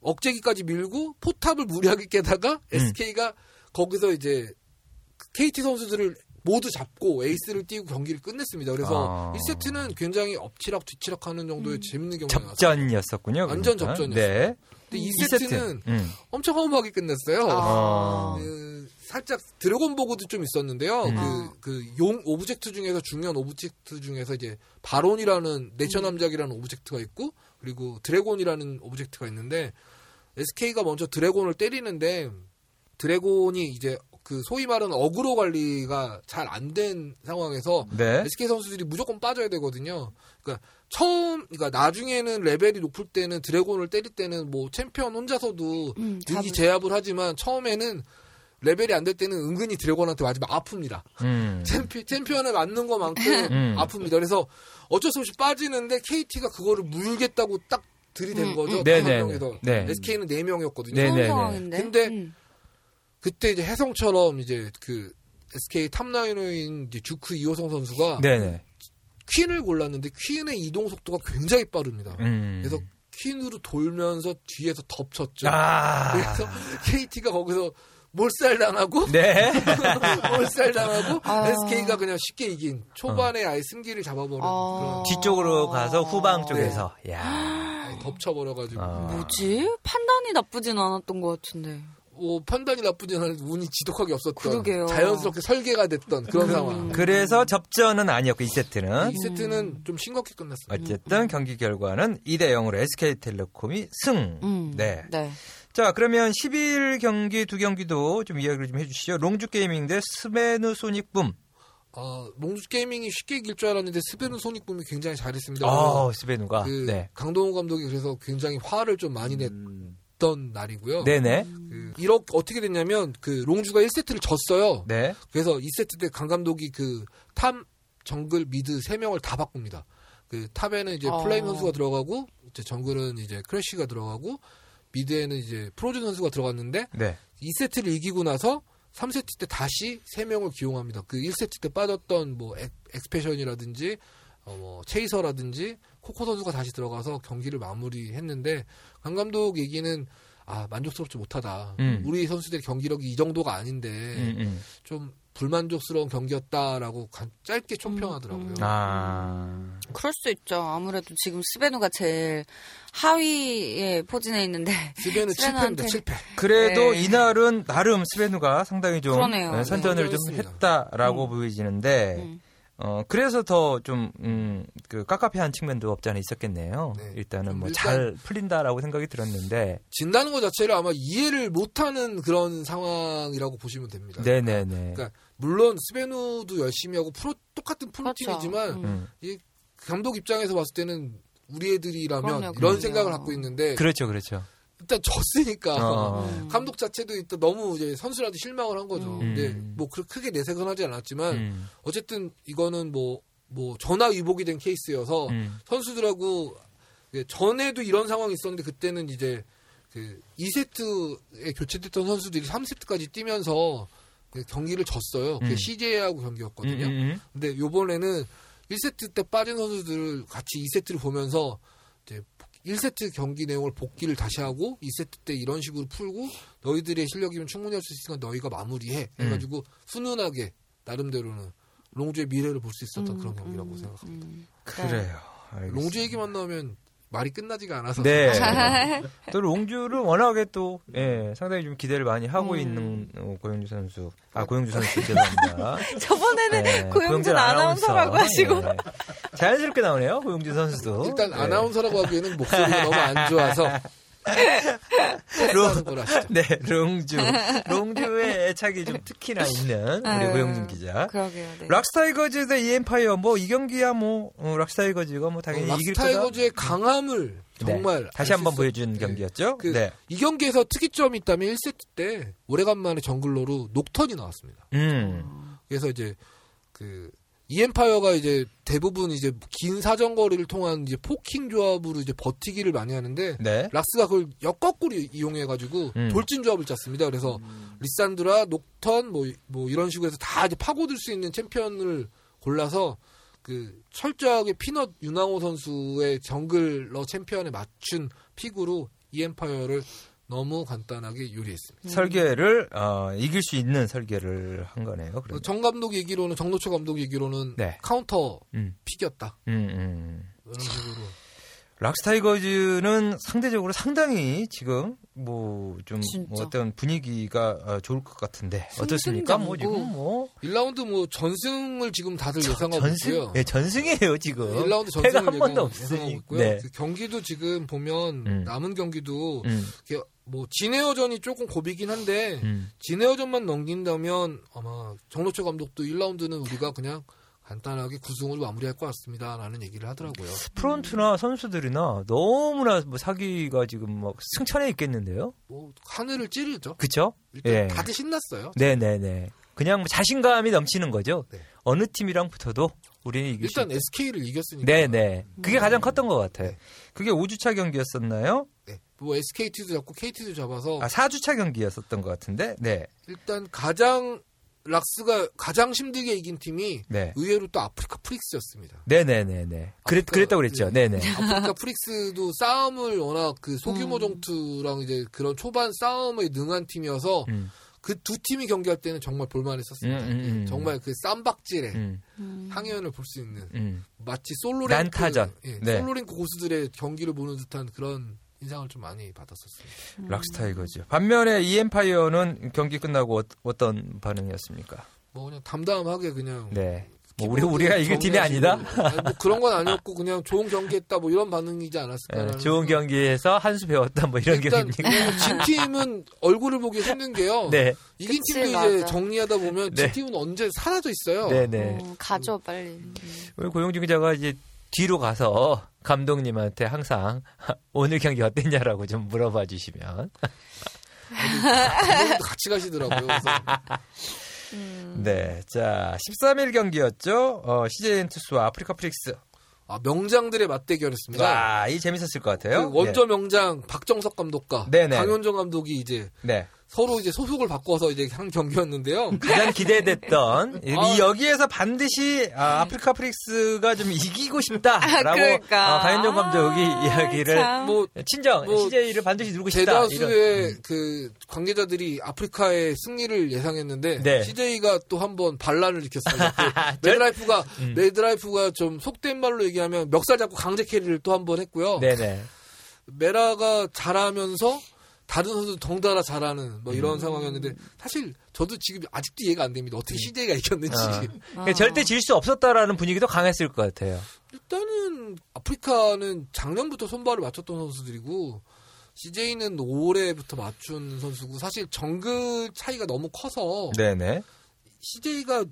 억제기까지 밀고 포탑을 무리하게 깨다가 SK가 거기서 이제 KT 선수들을 모두 잡고 에이스를 띄고 경기를 끝냈습니다. 그래서 아. 1세트는 굉장히 엎치락 뒤치락 하는 정도의 재밌는 경기가. 접전이었었군요. 완전 그러니까. 접전이었어요. 네. 근데 이 2세트는 음. 엄청 허무하게 끝냈어요. 아. 그, 살짝 드래곤 버그도 좀 있었는데요. 음. 그, 그, 용, 오브젝트 중에서 중요한 오브젝트 중에서 이제, 바론이라는, 내셔 남작이라는 오브젝트가 있고, 그리고 드래곤이라는 오브젝트가 있는데, SK가 먼저 드래곤을 때리는데, 드래곤이 이제, 그, 소위 말하는 어그로 관리가 잘 안 된 상황에서, 네. SK 선수들이 무조건 빠져야 되거든요. 그러니까 처음, 그러니까 나중에는 레벨이 높을 때는 드래곤을 때릴 때는 뭐 챔피언 혼자서도 음, 잡을- 제압을 하지만 처음에는 레벨이 안 될 때는 은근히 드래곤한테 맞으면 아픕니다. 음. 챔피, 챔피언에 맞는 것만큼 음. 아픕니다. 그래서 어쩔 수 없이 빠지는데 KT가 그거를 물겠다고 딱 들이댄 음, 거죠. 음. 네네네. 명에서 네. SK는 네 명이었거든요. 네. 좋은 네네네. 상황인데. 근데 음. 그때 이제 해성처럼 이제 그 SK 탑라이너인 주크 이호성 선수가 네네. 퀸을 골랐는데 퀸의 이동 속도가 굉장히 빠릅니다. 음. 그래서 퀸으로 돌면서 뒤에서 덮쳤죠. 아. 그래서 KT가 거기서 몰살당하고 네. 몰살당하고 아. SK가 그냥 쉽게 이긴 초반에 아예 승기를 잡아버린 아. 뒤쪽으로 가서 후방 쪽에서. 야. 그런 아예 덮쳐버려가지고 아. 뭐지? 판단이 나쁘진 않았던 것 같은데. 뭐 판단이 나쁘지 않은 운이 지독하게 없었던 그러게요. 자연스럽게 설계가 됐던 그런 상황. 그래서 접전은 아니었고 2세트는 이 세트는 좀 싱겁게 끝났어요. 어쨌든 경기 결과는 2대 0으로 SK텔레콤이 승. 음. 네. 네. 자, 그러면 10일 경기 두 경기도 좀 이야기를 좀 해주시죠. 롱주 게이밍 대 스베누 소닉붐. 아, 롱주 게이밍이 쉽게 이길 줄 알았는데 스베누 소닉붐이 굉장히 잘했습니다. 아, 스베누가. 그 네. 강동훈 감독이 그래서 굉장히 화를 좀 많이 냈. 음. 있던 날이고요. 네네. 그 이렇게 어떻게 됐냐면 그 롱주가 1세트를 졌어요. 네. 그래서 2세트 때 강 감독이 그 top, 정글, mid 세 명을 다 바꿉니다. 그 탑에는 이제 어. 플레임 선수가 들어가고 이제 정글은 이제 크래쉬가 들어가고 mid에는 이제 프로즌 선수가 들어갔는데 네. 2세트를 이기고 나서 3세트 때 다시 3명을 기용합니다. 그 1세트 때 빠졌던 뭐 엑, 엑스페션이라든지 어, 뭐 체이서라든지 코코 선수가 다시 들어가서 경기를 마무리했는데 강 감독 얘기는 아 만족스럽지 못하다. 음. 우리 선수들의 경기력이 이 정도가 아닌데 음, 음. 좀 불만족스러운 경기였다라고 가- 짧게 총평하더라고요. 음, 음. 아. 그럴 수 있죠. 아무래도 지금 스베누가 제일 하위에 포진해 있는데 스베누한테 7패입니다. 7패. 그래도 네. 이날은 나름 스베누가 상당히 좀 그러네요. 네, 선전을 네, 좀. 했다라고 음. 보여지는데 음. 어 그래서 더좀 음, 그 깝깝해한 측면도 없지 않아 있었겠네요. 네. 일단은 좀뭐 일단- 잘 풀린다라고 생각이 들었는데 진다는 것 자체를 아마 이해를 못하는 그런 상황이라고 보시면 됩니다. 네네네. 그러니까 물론 스베누도 열심히 하고 프로 똑같은 프로팀이지만 그렇죠. 음. 음. 이 감독 입장에서 봤을 때는 우리 애들이라면 그럼요, 이런 그럼요. 생각을 갖고 있는데 그렇죠, 그렇죠. 일단 졌으니까 어. 음. 감독 자체도 일단 너무 이제 선수한테 실망을 한 거죠. 음. 근데 음. 뭐 그렇게 크게 내색은 하지 않았지만 음. 어쨌든 이거는 뭐 뭐 전화 위복이 된 케이스여서 음. 선수들하고 예, 전에도 이런 상황이 있었는데 그때는 이제 그 2세트에 교체됐던 선수들이 3세트까지 뛰면서 그 경기를 졌어요. 그게 음. CJ하고 음, 경기였거든요. 음, 음. 근데 요번에는 1세트 때 빠진 선수들을 같이 2세트를 보면서 1세트 경기 내용을 복귀를 다시 하고 2세트 때 이런 식으로 풀고 너희들의 실력이면 충분히 할 수 있으니까 너희가 마무리해 음. 해가지고 훈훈하게 나름대로는 롱주의 미래를 볼 수 있었던 음, 그런 경기라고 음, 생각합니다. 음. 그래요. 알겠습니다. 롱주 얘기만 나오면 말이 끝나지가 않아서 네. 또 롱주를 워낙에 또 예, 상당히 좀 기대를 많이 하고 음. 있는 어, 고영주 선수. 아 고영주 선수 죄송합니다. 저번에는 네, 고영준 아나운서라고 하시고 예. 자연스럽게 나오네요. 고영주 선수도. 일단 네. 아나운서라고 하기에는 목소리가 너무 안 좋아서 하시죠. 네, 롱주. 롱주의 애착이 좀 특히나 있는 우리 아유, 고영준 기자. 그러게요. 네. 락스타이거즈 대 이엠파이어 뭐 이 경기야 뭐 어, 락스타이거즈가 뭐 당연히 이길 거다. 락스타이거즈의 강함을 네. 정말 다시 알 한번 수 보여준 네. 경기였죠. 그 네. 이 경기에서 특이점이 있다면 1세트 때 오래간만에 jungler로 녹턴이 나왔습니다. 음. 그래서 이제 그 이 엠파이어가 이제 대부분 이제 긴 사정거리를 통한 이제 poking 조합으로 이제 버티기를 많이 하는데 네. 락스가 그걸 역거꾸로 이용해 가지고 음. 돌진 조합을 짰습니다. 그래서 리산드라, 녹턴 뭐, 뭐 이런 식으로 해서 다 이제 파고들 수 있는 챔피언을 골라서 그 철저하게 피넛 윤왕호 선수의 jungler 챔피언에 맞춘 pick으로 이 엠파이어를 너무 간단하게 요리했습니다. 설계를 어, 이길 수 있는 설계를 한 거네요. 그러면. 정 감독 얘기로는 정노철 감독 얘기로는 네. 카운터 음. pick이었다. 음, 음. 이런 식으로 락스타이거즈는 상대적으로 상당히 지금 뭐좀 진짜. 어떤 분위기가 어, 좋을 것 같은데 어떻습니까? 뭐 지금. 뭐 1라운드 뭐 전승을 지금 다들 예상하고 전승, 있고요. 네, 전승이에요 지금. 1라운드 패가 전승을 한 번도 없으니. 네. 그 경기도 지금 보면 음. 남은 경기도 음, 뭐 진에어전이 조금 고비긴 한데 음. 진에어전만 넘긴다면 아마 정로철 감독도 1라운드는 우리가 그냥 간단하게 구승으로 마무리할 것 같습니다라는 얘기를 하더라고요. 프론트나 선수들이나 너무나 뭐 사기가 지금 막 승천해 있겠는데요. 뭐 하늘을 찌르죠. 그쵸? 일단 예. 다들 신났어요. 네네네. 그냥 뭐 자신감이 넘치는 거죠. 네. 어느 팀이랑 붙어도 우리는 이길 수 일단 SK를 이겼으니까. 네네. 그게 가장 컸던 것 같아요. 그게 5주차 경기였었나요? 네. 뭐 SKT도 잡고 KT도 잡아서 아, 4주차 경기였었던 것 같은데, 네. 일단 가장 락스가 가장 힘들게 이긴 팀이 네. 의외로 또 아프리카 프릭스였습니다. 네네네네. 그랬, 아프리카- 그랬다고 그랬죠. 네. 네네. 아프리카 프릭스도 싸움을 워낙 그 소규모 음. 전투랑 이제 그런 초반 싸움에 능한 팀이어서 음, 그 두 팀이 경기할 때는 정말 볼만했었습니다. 음, 음, 음. 정말 그 쌈박질의 음, 음. 향연을 볼 수 있는 음. 마치 solo rank 난타전. 예, 네. solo rank 고수들의 경기를 보는 듯한 그런 인상을 좀 많이 받았었습니다. 락스타이거즈. 반면에 이엠파이어는 경기 끝나고 어, 떤 반응이었습니까? 뭐 그냥 담담하게 그냥 네. 뭐 우리, 우리가 이길 팀이 아니다? 아니, 뭐 그런 건 아니었고 그냥 좋은 경기했다 뭐 이런 반응이지 네, 않았을까. 좋은 경기에서 한 수 배웠다 뭐 이런 일단 경기입니까? 진 팀은 얼굴을 보기 힘든 게요. 네. 이긴 그치, 팀도 이제 맞아. 정리하다 보면 네. 진 팀은 언제 사라져 있어요. 네네. 어, 가져 빨리. 음. 우리 고용준 기자가 이제 뒤로 가서 감독님한테 항상 오늘 경기 어땠냐라고 좀 물어봐 주시면 같이 가시더라고요. 그래서 네. 자, 13일 경기였죠. 어, CJ 엔투스와 아프리카 프릭스. 아, 명장들의 맞대결이었습니다. 와, 이 재밌었을 것 같아요. 그 원조 명장 박정석 감독과 네네. 강현종 감독이 이제 네. 서로 이제 소속을 바꿔서 이제 한 경기였는데요. 가장 기대됐던 이 아. 여기에서 반드시 아프리카 프릭스가 좀 이기고 싶다라고 그러니까. 어, 강현종 감독이 아, 이야기를 참. 뭐 친정 뭐 CJ를 반드시 누르고 싶다. 이런. 음. 대다수의 그 관계자들이 아프리카의 승리를 예상했는데 네. CJ가 또 한번 반란을 일으켰습니다. 그 매드라이프가 음. 매드라이프가 좀 속된 말로 얘기하면 멱살 잡고 강제 carry를 또 한 번 했고요. 네네. 메라가 잘하면서 다른 선수 덩달아 잘하는 뭐 음. 이런 상황이었는데 사실 저도 지금 아직도 이해가 안 됩니다. 어떻게 CJ가 이겼는지. 어. 아. 그러니까 절대 질 수 없었다라는 분위기도 강했을 것 같아요. 일단은 아프리카는 작년부터 손발을 맞췄던 선수들이고 CJ는 올해부터 맞춘 선수고 사실 정글 차이가 너무 커서 네네. CJ가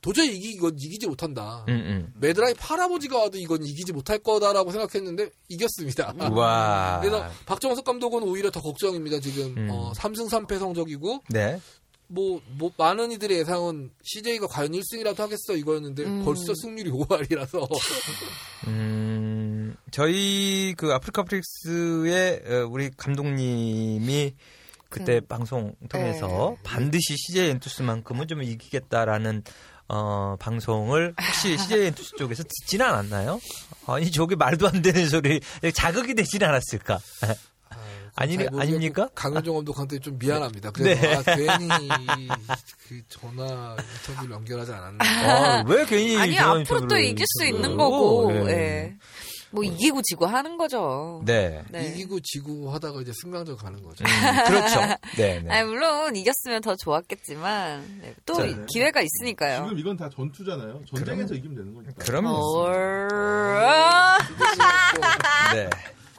도저히 이기, 이건 이기지 못한다. 음, 음. 매드라이프 할아버지가 와도 이건 이기지 못할 거다라고 생각했는데 이겼습니다. 와. 그래서 박정석 감독은 오히려 더 걱정입니다. 지금 음. 어, 3승 3패 성적이고 네. 뭐, 뭐 많은 이들의 예상은 CJ가 과연 1승이라도 하겠어 이거였는데 음. 벌써 승률이 5할이라서 음, 저희 그 아프리카 프릭스의 어, 우리 감독님이 그때 그, 방송 통해서 네. 반드시 CJ 엔투스만큼은 좀 이기겠다라는 어, 방송을 혹시 CJ 엔투스 쪽에서 듣지는 않았나요? 아니 저게 말도 안 되는 소리 자극이 되지는 않았을까? 아니 잘 모르겠고 아닙니까? 강현종 감독한테 좀 미안합니다. 그래서 네. 아, 괜히 그 전화 인터뷰를 연결하지 않았나. 아, 왜 괜히 아니 앞으로 또 이길 수 있는 거고, 예. 예. 뭐 이기고 지고 하는 거죠. 네. 네. 이기고 지고 하다가 이제 승강전 가는 거죠. 음, 그렇죠. 네, 네. 아니, 물론 이겼으면 더 좋았겠지만 네, 또 자, 이- 기회가 있으니까요. 지금 이건 다 전투잖아요. 전쟁에서 이기면 되는 거니까. 그러면 얼... 네.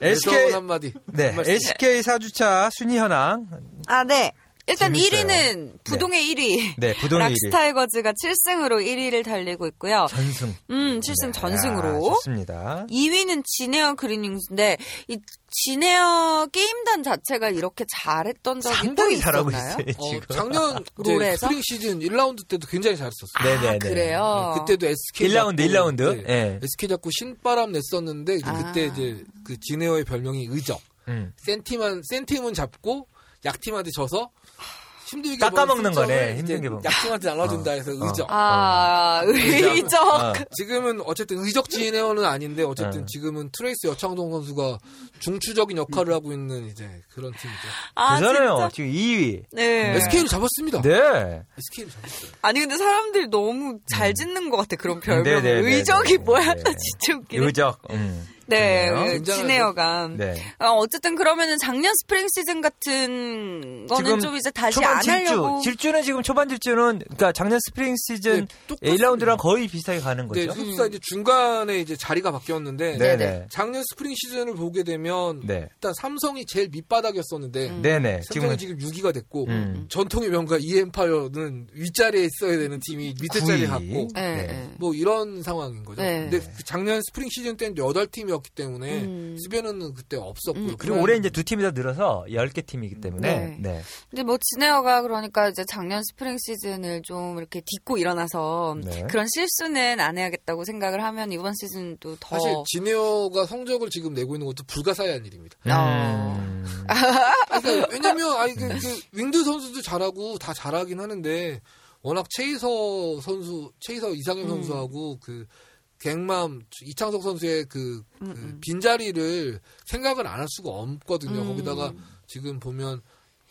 SK 한마디. 네, 한 말씀. SK 4주차 순위 현황. 아, 네. 일단 재밌어요. 1위는 부동의 1위. 네, 부동의 1위. 락스타이거즈가 7승으로 1위를 달리고 있고요. 전승. 음, 7승 아, 전승으로. 좋습니다. 2위는 진에어 그린윙스인데 이 진에어 게임단 자체가 이렇게 잘했던 적이 또 상당히 잘하고 있었나요? 있어요, 어, 지금. 작년 이제 롤에서? 스프링 시즌 1라운드 때도 굉장히 잘했었어요. 네네네. 아, 그래요. 네, 그때도 SK 1라운드, 잡고, 1라운드. 네, 예. SK 잡고 신바람 냈었는데 아. 그때 이제 그 진에어의 별명이 의적. 음. 센팀한 센팀은 잡고 약팀한테 져서 힘들게 깎아먹는 벌 거네, 승점을 힘든 이제 게 뭐. 약팀한테 나눠준다 해서 어. 의적. 아, 의적. 어. 지금은 어쨌든 의적 진에어는 아닌데 어쨌든 어. 지금은 트레이스 여창동 선수가 중추적인 역할을 하고 있는 이제 그런 팀이죠. 아, 되잖아요. 진짜? 지금 2위. 네. SK를 잡았습니다. 네. SK를 잡았어요. 아니 근데 사람들이 너무 잘 짓는 것 같아 그런 별명. 네, 네, 네, 의적이 네, 뭐야? 네. 나 진짜 웃기네. 의적. 음. 네, 굉장하죠. 진에어가. 네. 어, 어쨌든 그러면은 작년 스프링 시즌 같은 거는 좀 이제 다시 초반 안 하려고. 질주. 질주는 지금 초반 질주는 그러니까 작년 스프링 시즌 네, 똑같습니다. 1라운드랑 거의 비슷하게 가는 네, 거죠. 흡사 이제 중간에 이제 자리가 바뀌었는데 네. 네. 작년 스프링 시즌을 보게 되면 네. 일단 삼성이 제일 밑바닥이었었는데 음. 네, 네. 삼성이 지금 지금 6위가 됐고 음. 전통의 명가 이엠파이어는 윗자리에 있어야 되는 팀이 밑에 자리에 구위. 갔고 네, 네. 네. 뭐 이런 상황인 거죠. 네. 근데 그 작년 스프링 시즌 때는 8팀이었 기 때문에 음. 스베누는 그때 없었고요. 음. 그리고 올해 이제 두 팀이 더 늘어서 10개 팀이기 때문에 네. 네. 근데 뭐 진에어가 그러니까 이제 작년 스프링 시즌을 좀 이렇게 딛고 일어나서 네. 그런 실수는 안 해야겠다고 생각을 하면 이번 시즌도 더 사실 진에어가 성적을 지금 내고 있는 것도 불가사의한 일입니다. 음. 아니, 그러니까 왜냐면 아니 그, 그 윙드 선수도 잘하고 다 잘하긴 하는데 워낙 최희서 선수 최희서 이상현 음. 선수하고 그 갱맘 이창석 선수의 그, 그 음, 음. 빈자리를 생각을 안 할 수가 없거든요. 음. 거기다가 지금 보면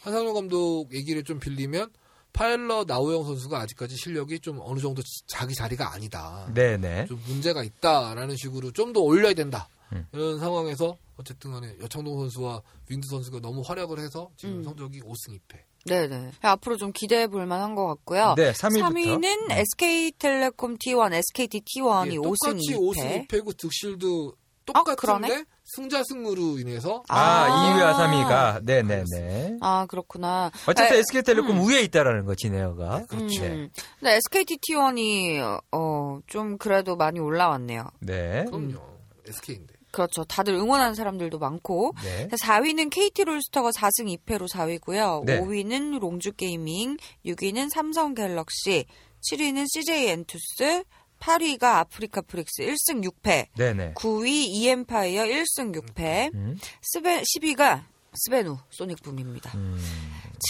한상혁 감독 얘기를 좀 빌리면 파일럿 나우영 선수가 아직까지 실력이 좀 어느 정도 지- 자기 자리가 아니다. 네네. 좀 문제가 있다라는 식으로 좀 더 올려야 된다. 음. 이런 상황에서 어쨌든 간에 여창동 선수와 윈드 선수가 너무 활약을 해서 지금 음. 성적이 5승 2패. 네네. 앞으로 좀 기대해 볼 만한 것 같고요. 네, 3위부터. 3위는 SK텔레콤 T1, SKT T1이 예, 5승 똑같이 2패. 5승 2패고 득실도 아, 똑같은데 그러네. 승자승으로 인해서 아, 아. 2위와 3위가 네네네. 아, 그렇구나. 어쨌든 아, SK텔레콤 우위에 있다라는 거 지네어가. 그렇죠. 음. 근데 SKT T1이 어, 좀 그래도 많이 올라왔네요. 네. 그럼요. SK인데. 그렇죠. 다들 응원하는 사람들도 많고. 네. 4위는 KT 롤스터가 4승 2패로 4위고요. 네. 5위는 롱주 게이밍, 6위는 삼성 갤럭시, 7위는 CJ 엔투스, 8위가 아프리카 프릭스 1승 6패, 네네. 9위 이엠파이어 1승 6패, 음. 스베, 10위가 스베누 소닉붐입니다. 음.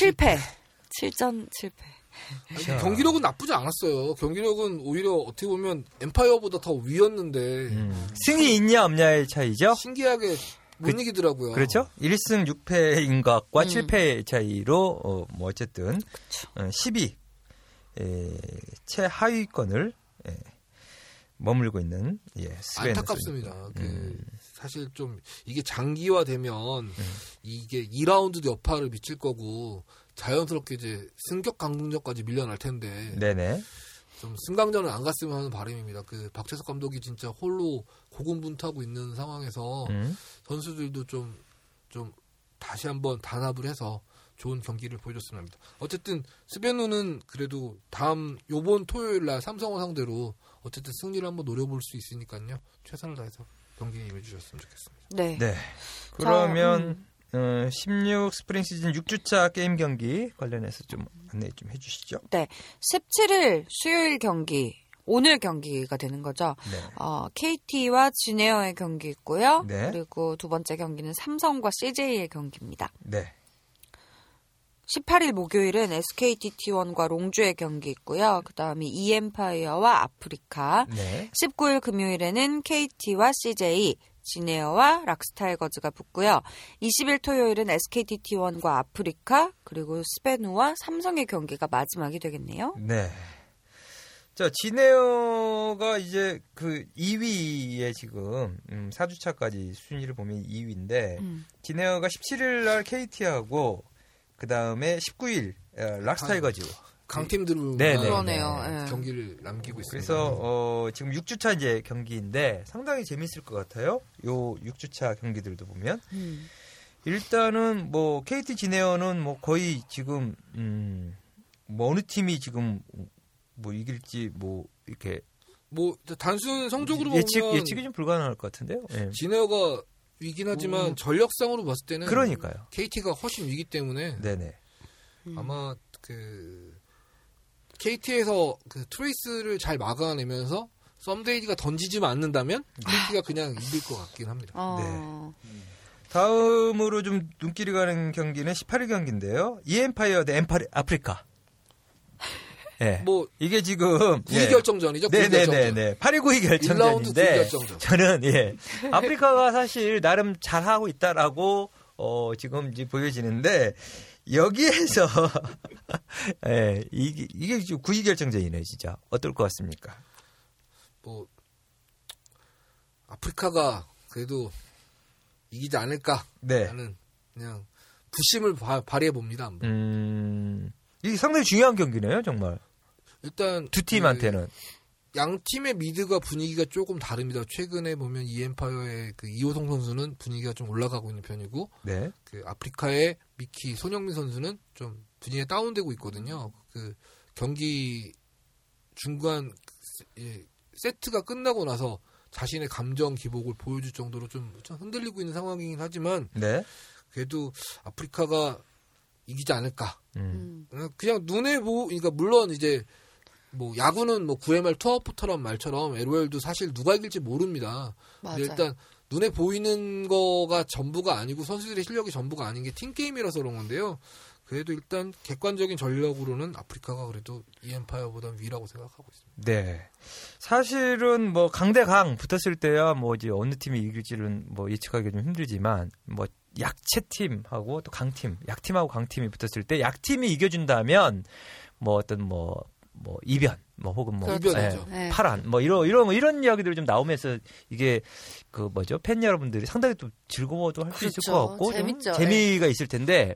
7패. 7전 7패. 아니, 자. 경기력은 나쁘지 않았어요. 경기력은 오히려 어떻게 보면 엠파이어보다 더 위였는데 음. 승이 있냐 없냐의 차이죠. 신기하게 못 그- 이기더라고요. 그렇죠? 1승 6패인 것과 음. 7패 차이로 어, 뭐 어쨌든 어, 10위 에, 최하위권을 에, 머물고 있는 예, 안타깝습니다. 그 음. 사실 좀 이게 장기화되면 이게 2라운드 여파를 미칠 거고 자연스럽게 이제 승격 강등전까지 밀려날 텐데 네네. 좀 승강전을 안 갔으면 하는 바람입니다. 그 박재석 감독이 진짜 홀로 고군분투하고 있는 상황에서 음. 선수들도 좀, 좀 다시 한번 단합을 해서 좋은 경기를 보여줬으면 합니다. 어쨌든 스베누는 그래도 다음 요번 토요일 날 삼성을 상대로 어쨌든 승리를 한번 노려볼 수 있으니까요. 최선을 다해서 경기에 임해주셨으면 좋겠습니다. 네. 네. 그러면 어, 16 스프링 시즌 6주차 게임 경기 관련해서 좀 안내 좀 해주시죠. 17일 수요일 경기, 오늘 경기가 되는 거죠. 네. 어, KT와 진에어의 경기 있고요. 네. 그리고 두 번째 경기는 삼성과 CJ의 경기입니다. 네. 18일 목요일은 SKT T1과 롱주의 경기 있고요. 그 다음에 이엠파이어와 아프리카. 네. 19일 금요일에는 KT와 CJ, 진에어와 락스타이거즈가 붙고요. 20일 토요일은 SKT T1과 아프리카, 그리고 스페누와 삼성의 경기가 마지막이 되겠네요. 네. 자, 지네어가 이제 그 2위에 지금 음, 4주차까지 순위를 보면 2위인데 음. 지네어가 17일 날 KT하고 그 다음에 19일 어, 락스타이거즈. 강팀들은 네, 네, 그러네요. 네. 예. 경기를 남기고 있습니다. 그래서 어, 지금 6주차 이제 경기인데 상당히 재밌을 것 같아요. 요 6주차 경기들도 보면 음. 일단은 뭐 KT 지네어는 뭐 거의 지금 음, 뭐 어느 팀이 지금 뭐 이길지 뭐 이렇게 뭐 단순 성적으로 예측 보면 예측이 좀 불가능할 것 같은데요. 예. 진에어가 위긴 하지만 음. 전력상으로 봤을 때는 그러니까요. KT가 훨씬 위기 때문에 네네. 음. 아마 그 KT에서 그 트레이스를 잘 막아내면서 썸데이가 던지지만 않는다면 KT가 그냥 이길 것 같긴 합니다. 어, 다음으로 좀 눈길이 가는 경기는 18일 경기인데요. 이엠파이어 대 엠파리 아프리카. 예. 뭐 이게 지금 구위 예. 결정전이죠. 구위 결정전. 네네 네 네. 8위 9위 1라운드 구위 결정전인데 결정전. 저는 예 아프리카가 사실 나름 잘하고 있다라고 어 지금 이제 보여지는데 여기에서 예 이게 이게 지금 9위 결정전이네 진짜 어떨 것 같습니까? 뭐 아프리카가 그래도 이기지 않을까 네. 하는 그냥 부심을 바, 발휘해 봅니다. 한번. 음 이게 상당히 중요한 경기네요 정말 일단 두 팀한테는 그, 양 팀의 mid가 분위기가 조금 다릅니다. 최근에 보면 이엠파이어의 그 이호성 선수는 분위기가 좀 올라가고 있는 편이고 네. 그 아프리카의 미키 손영민 선수는 좀 분위기가 다운되고 있거든요. 그 경기 중간 예, 세트가 끝나고 나서 자신의 감정 기복을 보여줄 정도로 좀, 좀 흔들리고 있는 상황이긴 하지만 네. 그래도 아프리카가 이기지 않을까. 음. 음. 어, 그냥 눈에 보, 그러니까 물론 이제 뭐 야구는 뭐 9회말 투아웃부터란 말처럼 LOL도 사실 누가 이길지 모릅니다. 맞아요. 근데 일단 눈에 보이는 거가 전부가 아니고 선수들의 실력이 전부가 아닌 게 팀 게임이라서 그런 건데요. 그래도 일단 객관적인 전력으로는 아프리카가 그래도 이엠파이어보다 위라고 생각하고 있습니다. 네. 사실은 뭐 강대강 붙었을 때야 뭐 이제 어느 팀이 이길지는 뭐 예측하기 좀 힘들지만 뭐 약체 팀하고 또 강팀, 약팀하고 강팀이 붙었을 때 약팀이 이겨준다면 뭐 어떤 뭐 뭐 이변 뭐 혹은 뭐 그렇죠. 이변이죠. 네. 파란 뭐 이런 이런 뭐 이런 이야기들이 좀 나오면서 이게 그 뭐죠 팬 여러분들이 상당히 또 즐거워도 할수 있을 그렇죠. 것 같고 좀 재밌죠. 재미가 있을 텐데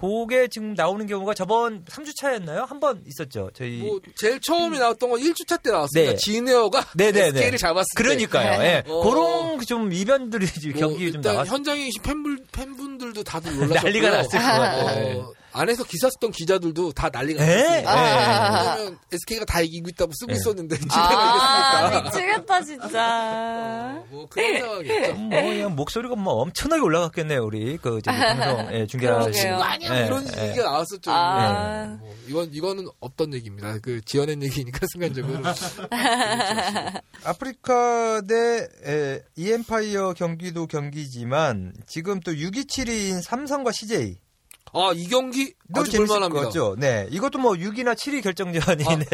그게 지금 나오는 경우가 저번 3주차였나요? 한 번 있었죠. 저희 뭐 제일 처음에 나왔던 건 1주차 때 나왔습니다. 네. 진에어가 네네네. SK를 잡았을 때. 그러니까요. 예. 어. 그런 좀 이변들이 뭐 경기에 좀 나왔 현장에 계신 팬분, 팬분들도 다들 놀라셨고요. 난리가 났을 것 같아요. 어, 네. 안에서 기사 쓰던 기자들도 다 난리가 에? 났습니다. 아. 왜냐면 SK가 다 이기고 있다고 쓰고 예. 있었는데 지금 아, 알겠습니까? 미치겠다, 진짜. 뭐 그런 상황이었죠. 뭐 그냥 목소리가 뭐 엄청나게 올라갔겠네요 우리 그 저기 방송 예. 많이 예, 이런 예. 얘기가 나왔었죠. 아. 네. 뭐 이건 이거는 없던 얘기입니다. 그 지어낸 얘기니까 순간적으로 아프리카 대 에, 이엠파이어 경기도 경기지만 지금 또 6위치리인 삼성과 CJ 아 이 경기 도 아주 볼만합니다. 것 같죠. 네, 이것도 뭐 6위나 7위 결정전이네.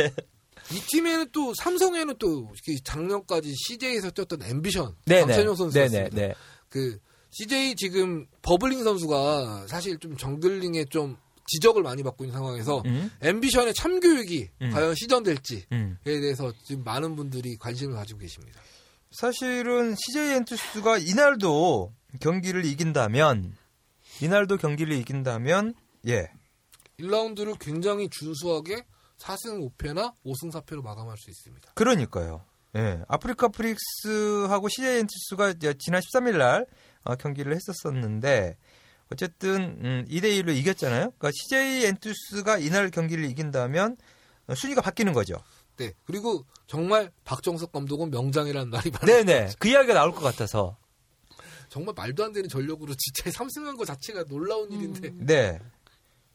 이 팀에는 또 삼성에는 또 작년까지 CJ에서 뛰었던 앰비션 네네, 강찬용 선수였습니다. 네네, 네. 그 CJ 지금 버블링 선수가 사실 좀 jungling에 좀 지적을 많이 받고 있는 상황에서 음, 앰비션의 참교육이 음. 과연 시전될지에 음. 대해서 지금 많은 분들이 관심을 가지고 계십니다. 사실은 CJ 엔투스가 이날도 경기를 이긴다면 이날도 경기를 이긴다면 예 1라운드를 굉장히 준수하게 4승 5패나 5승 4패로 마감할 수 있습니다. 그러니까요. 예, 아프리카 프릭스하고 CJ 엔투스가 이제 지난 13일 날 어, 경기를 했었었는데 어쨌든 음, 2대 1로 이겼잖아요. 그러니까 CJ 엔투스가 이날 경기를 이긴다면 어, 순위가 바뀌는 거죠. 네. 그리고 정말 박정석 감독은 명장이라는 말이 많아요. 네네. 그 이야기가 나올 것 같아서. 정말 말도 안 되는 전력으로 진짜 3승한 거 자체가 놀라운 일인데. 네.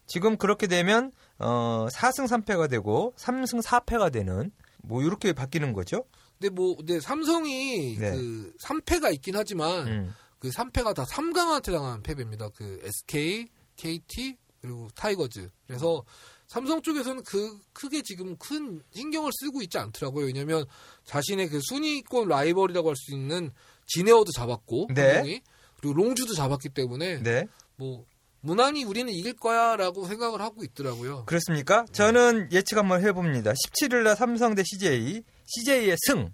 지금 그렇게 되면 어 4승 3패가 되고 3승 4패가 되는 뭐 이렇게 바뀌는 거죠. 근데 뭐 근데 삼성이 네. 그 3패가 있긴 하지만 음. 그 3패가 다 3강한테 당한 패배입니다. 그 SK, KT 그리고 타이거즈. 그래서 삼성 쪽에서는 그 크게 지금 큰 신경을 쓰고 있지 않더라고요. 왜냐면 자신의 그 순위권 라이벌이라고 할 수 있는 진에어도 잡았고 네. 삼성이 그리고 롱주도 잡았기 때문에 네. 뭐 무난히 우리는 이길 거야라고 생각을 하고 있더라고요. 그렇습니까? 저는 예측 한번 해봅니다. 17일 날 삼성 대 CJ, CJ의 승.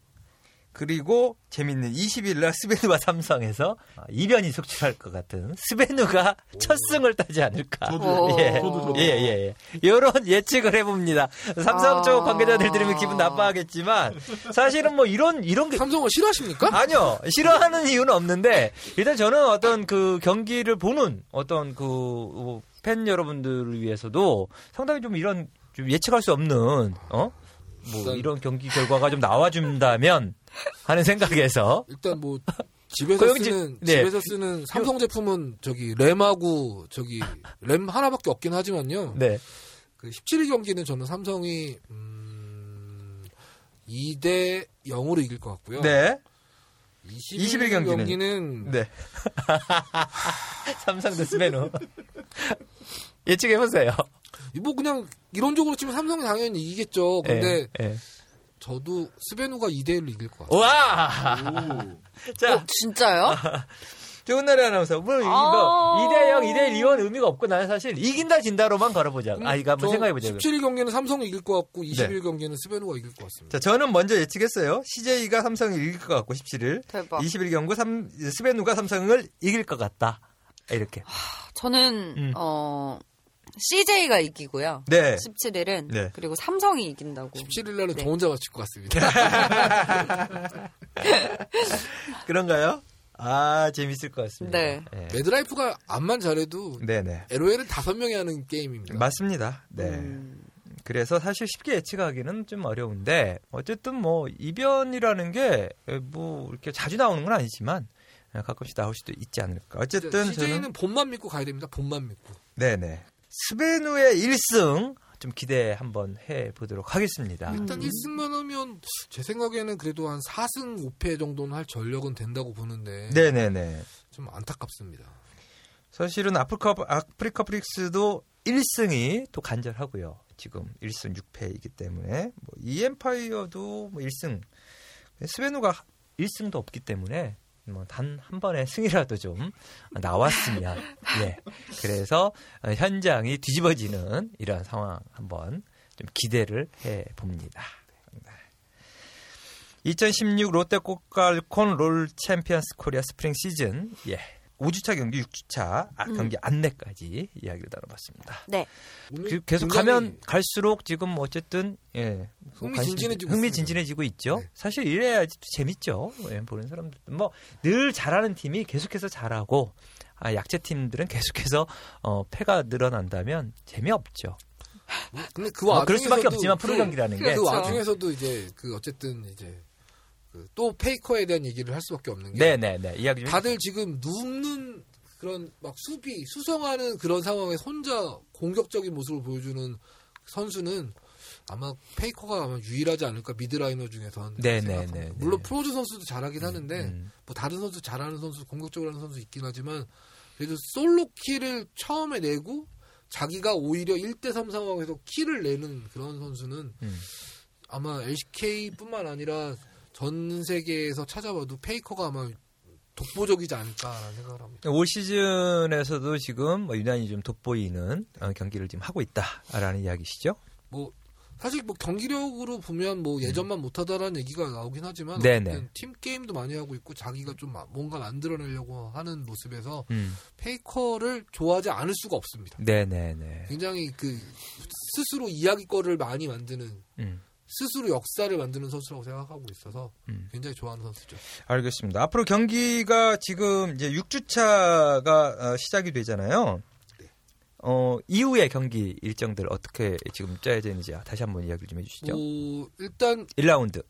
그리고 재밌는 20일 날 스베누와 삼성에서 이변이 속출할 것 같은 스베누가 첫 승을 따지 않을까. 저도, 예. 저도, 저도. 예, 예, 예. 이런 예측을 해봅니다. 삼성 쪽 아. 관계자들 들으면 기분 나빠하겠지만 사실은 뭐 이런, 이런 게 삼성을 싫어하십니까? 아니요. 싫어하는 이유는 없는데 일단 저는 어떤 그 경기를 보는 어떤 그 팬 여러분들을 위해서도 상당히 좀 이런 좀 예측할 수 없는 어? 뭐 일단- 이런 경기 결과가 좀 나와 준다면 하는 생각에서 일단 뭐 집에서 쓰는 네. 집에서 쓰는 삼성 제품은 저기 램하고 저기 램 하나밖에 없긴 하지만요. 네. 그 17일 경기는 저는 삼성이 음 2대 0으로 이길 것 같고요. 네. 20일, 20일 경기는? 경기는 네. 삼성 대 스베누. 예측해 보세요. 뭐 그냥 이론적으로 치면 삼성이 당연히 이기겠죠. 근데 예, 예. 저도 스베누가 2대 1로 이길 것 같아요. 와! 오. 자, 어, 진짜요? 좋은 날의 아나운서. 뭐, 이거 아. 2대0, 2대1 이건 의미가 없고 나는 사실 이긴다 진다로만 걸어보자. 아, 이거 한번 생각해보자. 17일 경기는 삼성이 이길 것 같고 20일 네. 경기는 스베누가 이길 것 같습니다. 자, 저는 먼저 예측했어요. CJ가 삼성을 이길 것 같고 17일. 대박. 20일 경고 삼, 스베누가 삼성을 이길 것 같다. 이렇게. 저는 음. 어 CJ가 이기고요. 네. 17일은 네. 그리고 삼성이 이긴다고. 17일 날은 네. 저 혼자 맞힐 것 같습니다. 그런가요? 아, 재밌을 것 같습니다. 네. 네. 매드라이프가 암만 잘해도 네네. LOL은 다섯 명이 하는 게임입니다. 맞습니다. 네. 음. 그래서 사실 쉽게 예측하기는 좀 어려운데 어쨌든 뭐 이변이라는 게 뭐 이렇게 자주 나오는 건 아니지만 가끔씩 나올 수도 있지 않을까. 어쨌든 CJ는 저는 bot만 믿고 가야 됩니다. bot만 믿고. 네네 스베누의 1승 좀 기대 한번 해 보도록 하겠습니다. 일단 1승만 하면 제 생각에는 그래도 한 4승 5패 정도는 할 전력은 된다고 보는데 네네네. 좀 안타깝습니다. 사실은 아프리카 아프리카 프릭스도 1승이 또 간절하고요. 지금 1승 6패이기 때문에 뭐 이엠파이어도 뭐 1승 스베누가 1승도 없기 때문에 뭐 단 한 번의 승이라도 좀 나왔으면 예. 그래서 어, 현장이 뒤집어지는 이런 상황 한번 좀 기대를 해 봅니다. 2016 롯데 꼬깔콘 롤 챔피언스 코리아 스프링 시즌. 예 5주차 경기, 6주차 아, 음. 경기 안내까지 이야기를 나눠봤습니다. 네. 그- 계속 가면 갈수록 지금 어쨌든 예, 흥미진진해지고 흥미진진해지고 있죠. 네. 사실 이래야지 또 재밌죠. 예, 보는 사람들 뭐 늘 잘하는 팀이 계속해서 잘하고 아, 약체 팀들은 계속해서 어, 패가 늘어난다면 재미없죠. 뭐, 근데 그뭐 와중에서도 그럴 수밖에 없지만 프로 경기라는 게그 그렇죠. 와중에서도 이제 그 어쨌든 이제 그 또 페이커에 대한 얘기를 할 수밖에 없는 게 네네네 이야기 좀 다들 지금 눕는 그런 막 수비 수성하는 그런 상황에 혼자 공격적인 모습을 보여주는 선수는 아마 페이커가 아마 유일하지 않을까 미드라이너 중에선 네, 생각합니다. 네, 네, 물론 네. 프로즈 선수도 잘하긴 하는데 음. 뭐 다른 선수 잘하는 선수 공격적으로 하는 선수 있긴 하지만 그래도 솔로 킬을 처음에 내고 자기가 오히려 1대3 상황에서 킬을 내는 그런 선수는 음. 아마 LCK뿐만 아니라 전 세계에서 찾아봐도 페이커가 아마 독보적이지 않을까라는 생각을 합니다. 올 시즌에서도 지금 뭐 유난히 좀 돋보이는 어, 경기를 지금 하고 있다라는 이야기시죠. 뭐 사실 뭐 경기력으로 보면 뭐 예전만 못하다라는 얘기가 나오긴 하지만 음. 네네. 어쨌든 팀 게임도 많이 하고 있고 자기가 좀 뭔가 만들어내려고 하는 모습에서 음. 페이커를 좋아하지 않을 수가 없습니다. 네네네. 굉장히 그 스스로 이야기거리를 많이 만드는 음. 스스로 역사를 만드는 선수라고 생각하고 있어서 음. 굉장히 좋아하는 선수죠. 알겠습니다. 앞으로 경기가 지금 이제 6주차가 어, 시작이 되잖아요. 네. 어, 이후의 경기 일정들 어떻게 지금 짜여져 있는지 다시 한번 이야기를 좀 해주시죠. 뭐 일단 1라운드.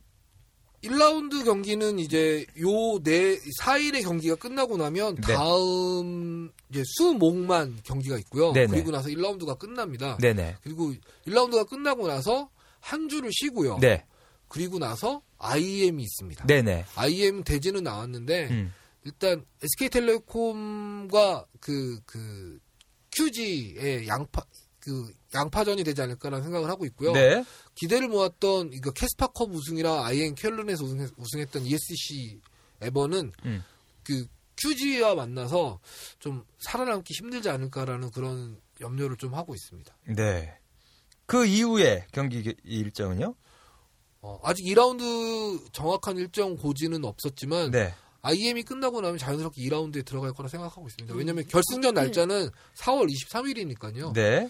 1라운드 경기는 이제 요네 4일의 경기가 끝나고 나면 네. 다음 이제 수목만 경기가 있고요. 네네. 그리고 나서 1라운드가 끝납니다. 네네. 그리고 1라운드가 끝나고 나서 한 주를 쉬고요. 네. 그리고 나서 IM이 있습니다. 네네. IM 대지는 나왔는데 음. 일단 SK텔레콤과 그, 그, QG의 양파, 그, 양파전이 되지 않을까라는 생각을 하고 있고요. 네. 기대를 모았던 이거 캐스파컵 우승이랑 IM 켈른에서 우승했, 우승했던 ESC 에버는 음. 그 QG와 만나서 좀 살아남기 힘들지 않을까라는 그런 염려를 좀 하고 있습니다. 네. 그 이후의 경기 일정은요? 어, 아직 2라운드 정확한 일정 고지는 없었지만 네. IM이 끝나고 나면 자연스럽게 2라운드에 들어갈 거라 생각하고 있습니다. 왜냐하면 결승전 날짜는 4월 23일이니까요. 네.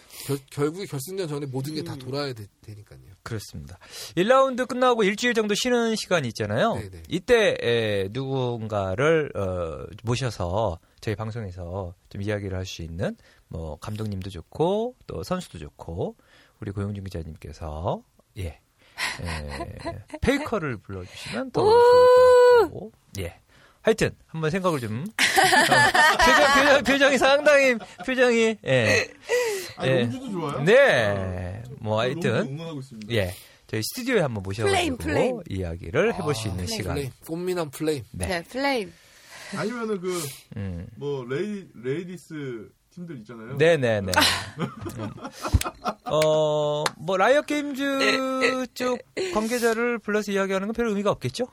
결국에 결승전 전에 모든 게 다 돌아야 되, 니까요 그렇습니다. 1라운드 끝나고 일주일 정도 쉬는 시간이 있잖아요. 네네. 이때 에, 누군가를 어, 모셔서 저희 방송에서 좀 이야기를 할 수 있는 뭐 감독님도 좋고 또 선수도 좋고 우리 고용준 기자님께서 예. 에, 페이커를 불러주시면 더 좋을 것 같고 예. 하여튼 한번 생각을 좀 어, 표정, 표정, 표정 이 상당히 표정이 예. 아, 예. 용주도 좋아요. 네. 뭐 아, 하여튼. 예. 저희 스튜디오에 한번 모셔가지고 플레임, 플레임. 이야기를 해볼 수 있는 플레임, 시간. 플레임, 꽃미남 플레임. 네. 네, 플레임. 아니면은 그 음. 뭐 레이 레이디스 팀들 있잖아요. 네네네. 음. 어, 뭐, 라이엇 게임즈 쪽 관계자를 불러서 이야기하는 건 별 의미가 없겠죠?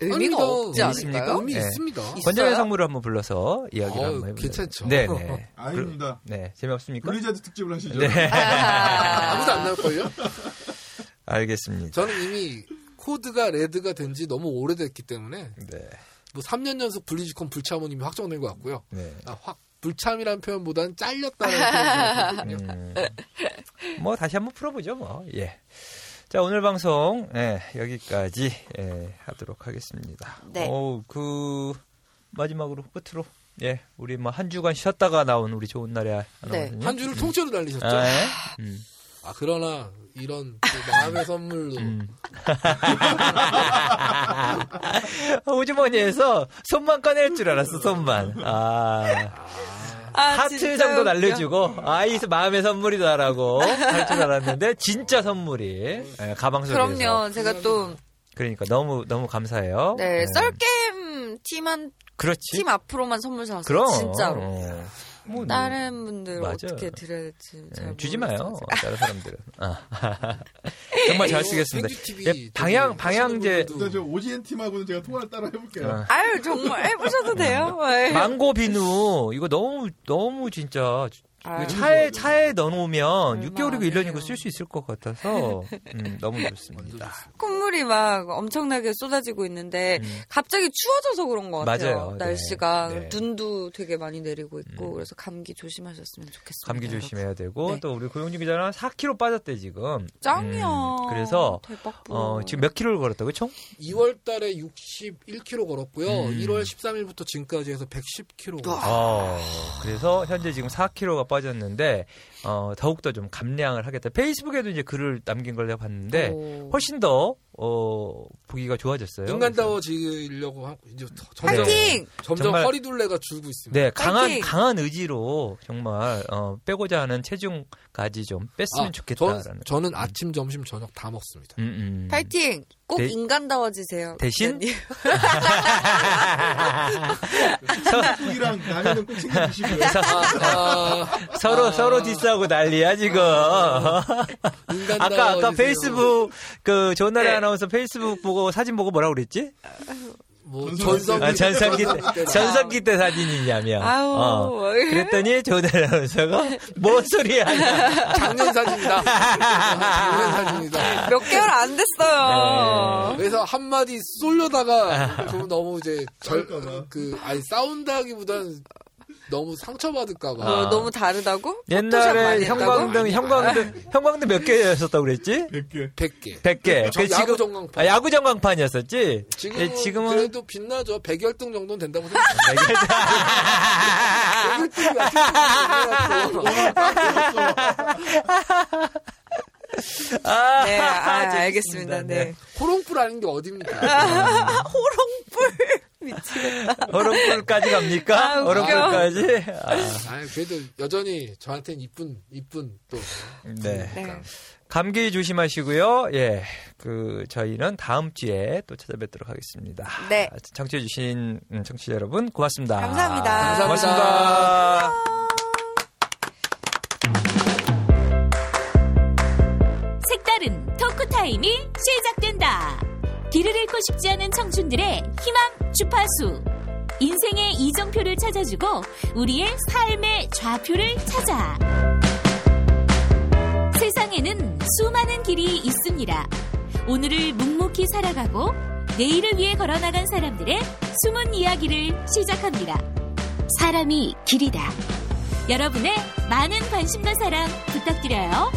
의미가. 없지? 않을까요? 의미 네. 있습니다. 있어요? 상무를 한번 불러서 이야기를 어우, 한번 해보죠. 괜찮죠. 네 네. 아닙니다. 네, 재미없습니까? 블리자드 특집을 하시죠. 네. 아무도 안 나올걸요? 알겠습니다. 저는 이미 코드가 레드가 된 지 너무 오래됐기 때문에 네. 뭐 3년 연속 블리즈컨 불참은 이미 확정된 것 같고요. 네. 아, 확 불참이라는 표현보다는 잘렸다는 표현이거든요. 음, 뭐 다시 한번 풀어보죠 뭐 예. 자 오늘 방송 예, 여기까지 예, 하도록 하겠습니다. 네. 어우, 그 마지막으로 끝으로 예 우리 뭐 한 주간 쉬었다가 나온 우리 좋은 날에 네. 한 주를 통째로 날리셨죠? 아, 아, 예? 음, 그러나 이런 또 마음의 선물로 음. 호주머니에서 손만 꺼낼 줄 알았어 손만 아 아, 하트 진짜 정도. 날려주고 아이 마음의 선물이다라고 할 줄 알았는데 진짜 선물이 예, 가방 속에서 그럼요. 제가 또, 그러니까 너무 너무 감사해요. 네, 예. 썰게임 팀한, 그렇지. 팀 앞으로만 선물 사왔어요. 그럼 진짜로. 어. 뭐, 다른 분들 맞아. 어떻게 드려야 될지 예, 잘 주지 모르겠어요. 마요. 다른 사람들은. 아. 정말 잘 쓰겠습니다. TV 예, 방향 저기 방향제 하시는 일단 저 오지엔 팀하고는 제가 통화를 따로 해볼게요. 어. 아유, 정말 해보셔도 돼요. 네. 망고 비누 이거 너무 너무 진짜 아유, 차에 차에 넣어놓으면 얼마 6개월이고 안 1년이고 해요. 쓸수 있을 것 같아서 음, 너무 좋습니다. 콧물이 막 엄청나게 쏟아지고 있는데 음. 갑자기 추워져서 그런 것 같아요. 맞아요. 네. 날씨가 네. 눈도 되게 많이 내리고 있고 음. 그래서 감기 조심하셨으면 좋겠습니다. 감기 여러분. 조심해야 되고 네. 또 우리 고용준 기자는 4kg 빠졌대 지금. 짱이야. 음, 그래서 대박 어, 지금 몇 킬로를 걸었다고 총? 2월 달에 61kg 걸었고요. 음. 1월 13일부터 지금까지 해서 110kg. 와. 어, 그래서 현재 지금 4kg가 빠졌는데 어, 더욱더 좀 감량을 하겠다. 페이스북에도 이제 글을 남긴 걸 내가 봤는데 오. 훨씬 더 어, 보기가 좋아졌어요. 인간다워지려고 하고 이제 점점 파이팅! 점점 정말- 허리둘레가 줄고 있습니다. 네, 강한 파이팅! 강한 의지로 정말 어, 빼고자 하는 체중까지 좀 뺐으면 아, 좋겠다라는. 전, 저는 아침, 점심, 저녁 다 먹습니다. 음, 음. 파이팅! 꼭 대- 인간다워지세요. 대신? 라면은 꼭 챙겨주시고요. 아, 서로 아. 서로 디스 하고 난리야 지금. 인간다워지세요. 아까 아까 페이스북 그 조나리 아나운서 페이스북 보고 사진 보고 뭐라 고 그랬지? 뭐 전성기 아, 전성기 때때 전성기 때 사진이냐며. 아우. 어. 그랬더니 조나리 아나운서가 뭔 소리야? 작년 사진이다. 작년 사진이다. 몇 개월 안 됐어요. 그래서 한마디 쏠려다가 좀 너무 이제 절. 그, 아니, 싸운다기보다는 너무 상처받을까봐. 어, 너무 다르다고? 옛날에 했다고? 형광등 형광등 형광등 몇 개였었다고 그랬지? 100개. 100개. 100개. 저 야구 전광판. 아, 야구 전광판이었었지? 지금은, 예, 지금은 그래도 빛나죠. 100열등 정도는 된다고 생각해요. 100열등이 아, 네, 아, 재밌습니다. 알겠습니다. 네. 호롱불 아닌 게 어딥니까? 호롱불. 미치겠다. 얼음불까지 갑니까? 아. 얼음불까지? 아, 아 그래도 여전히 저한테는 이쁜, 이쁜 또. 네. 네. 감기 조심하시고요. 예. 그, 저희는 다음 주에 또 찾아뵙도록 하겠습니다. 네. 청취해주신 음, 청취자 여러분, 고맙습니다. 감사합니다. 고맙습니다. 색다른 토크 타임이 시작된다. 길을 잃고 싶지 않은 청춘들의 희망 주파수. 인생의 이정표를 찾아주고 우리의 삶의 좌표를 찾아. 세상에는 수많은 길이 있습니다. 오늘을 묵묵히 살아가고 내일을 위해 걸어나간 사람들의 숨은 이야기를 시작합니다. 사람이 길이다. 여러분의 많은 관심과 사랑 부탁드려요.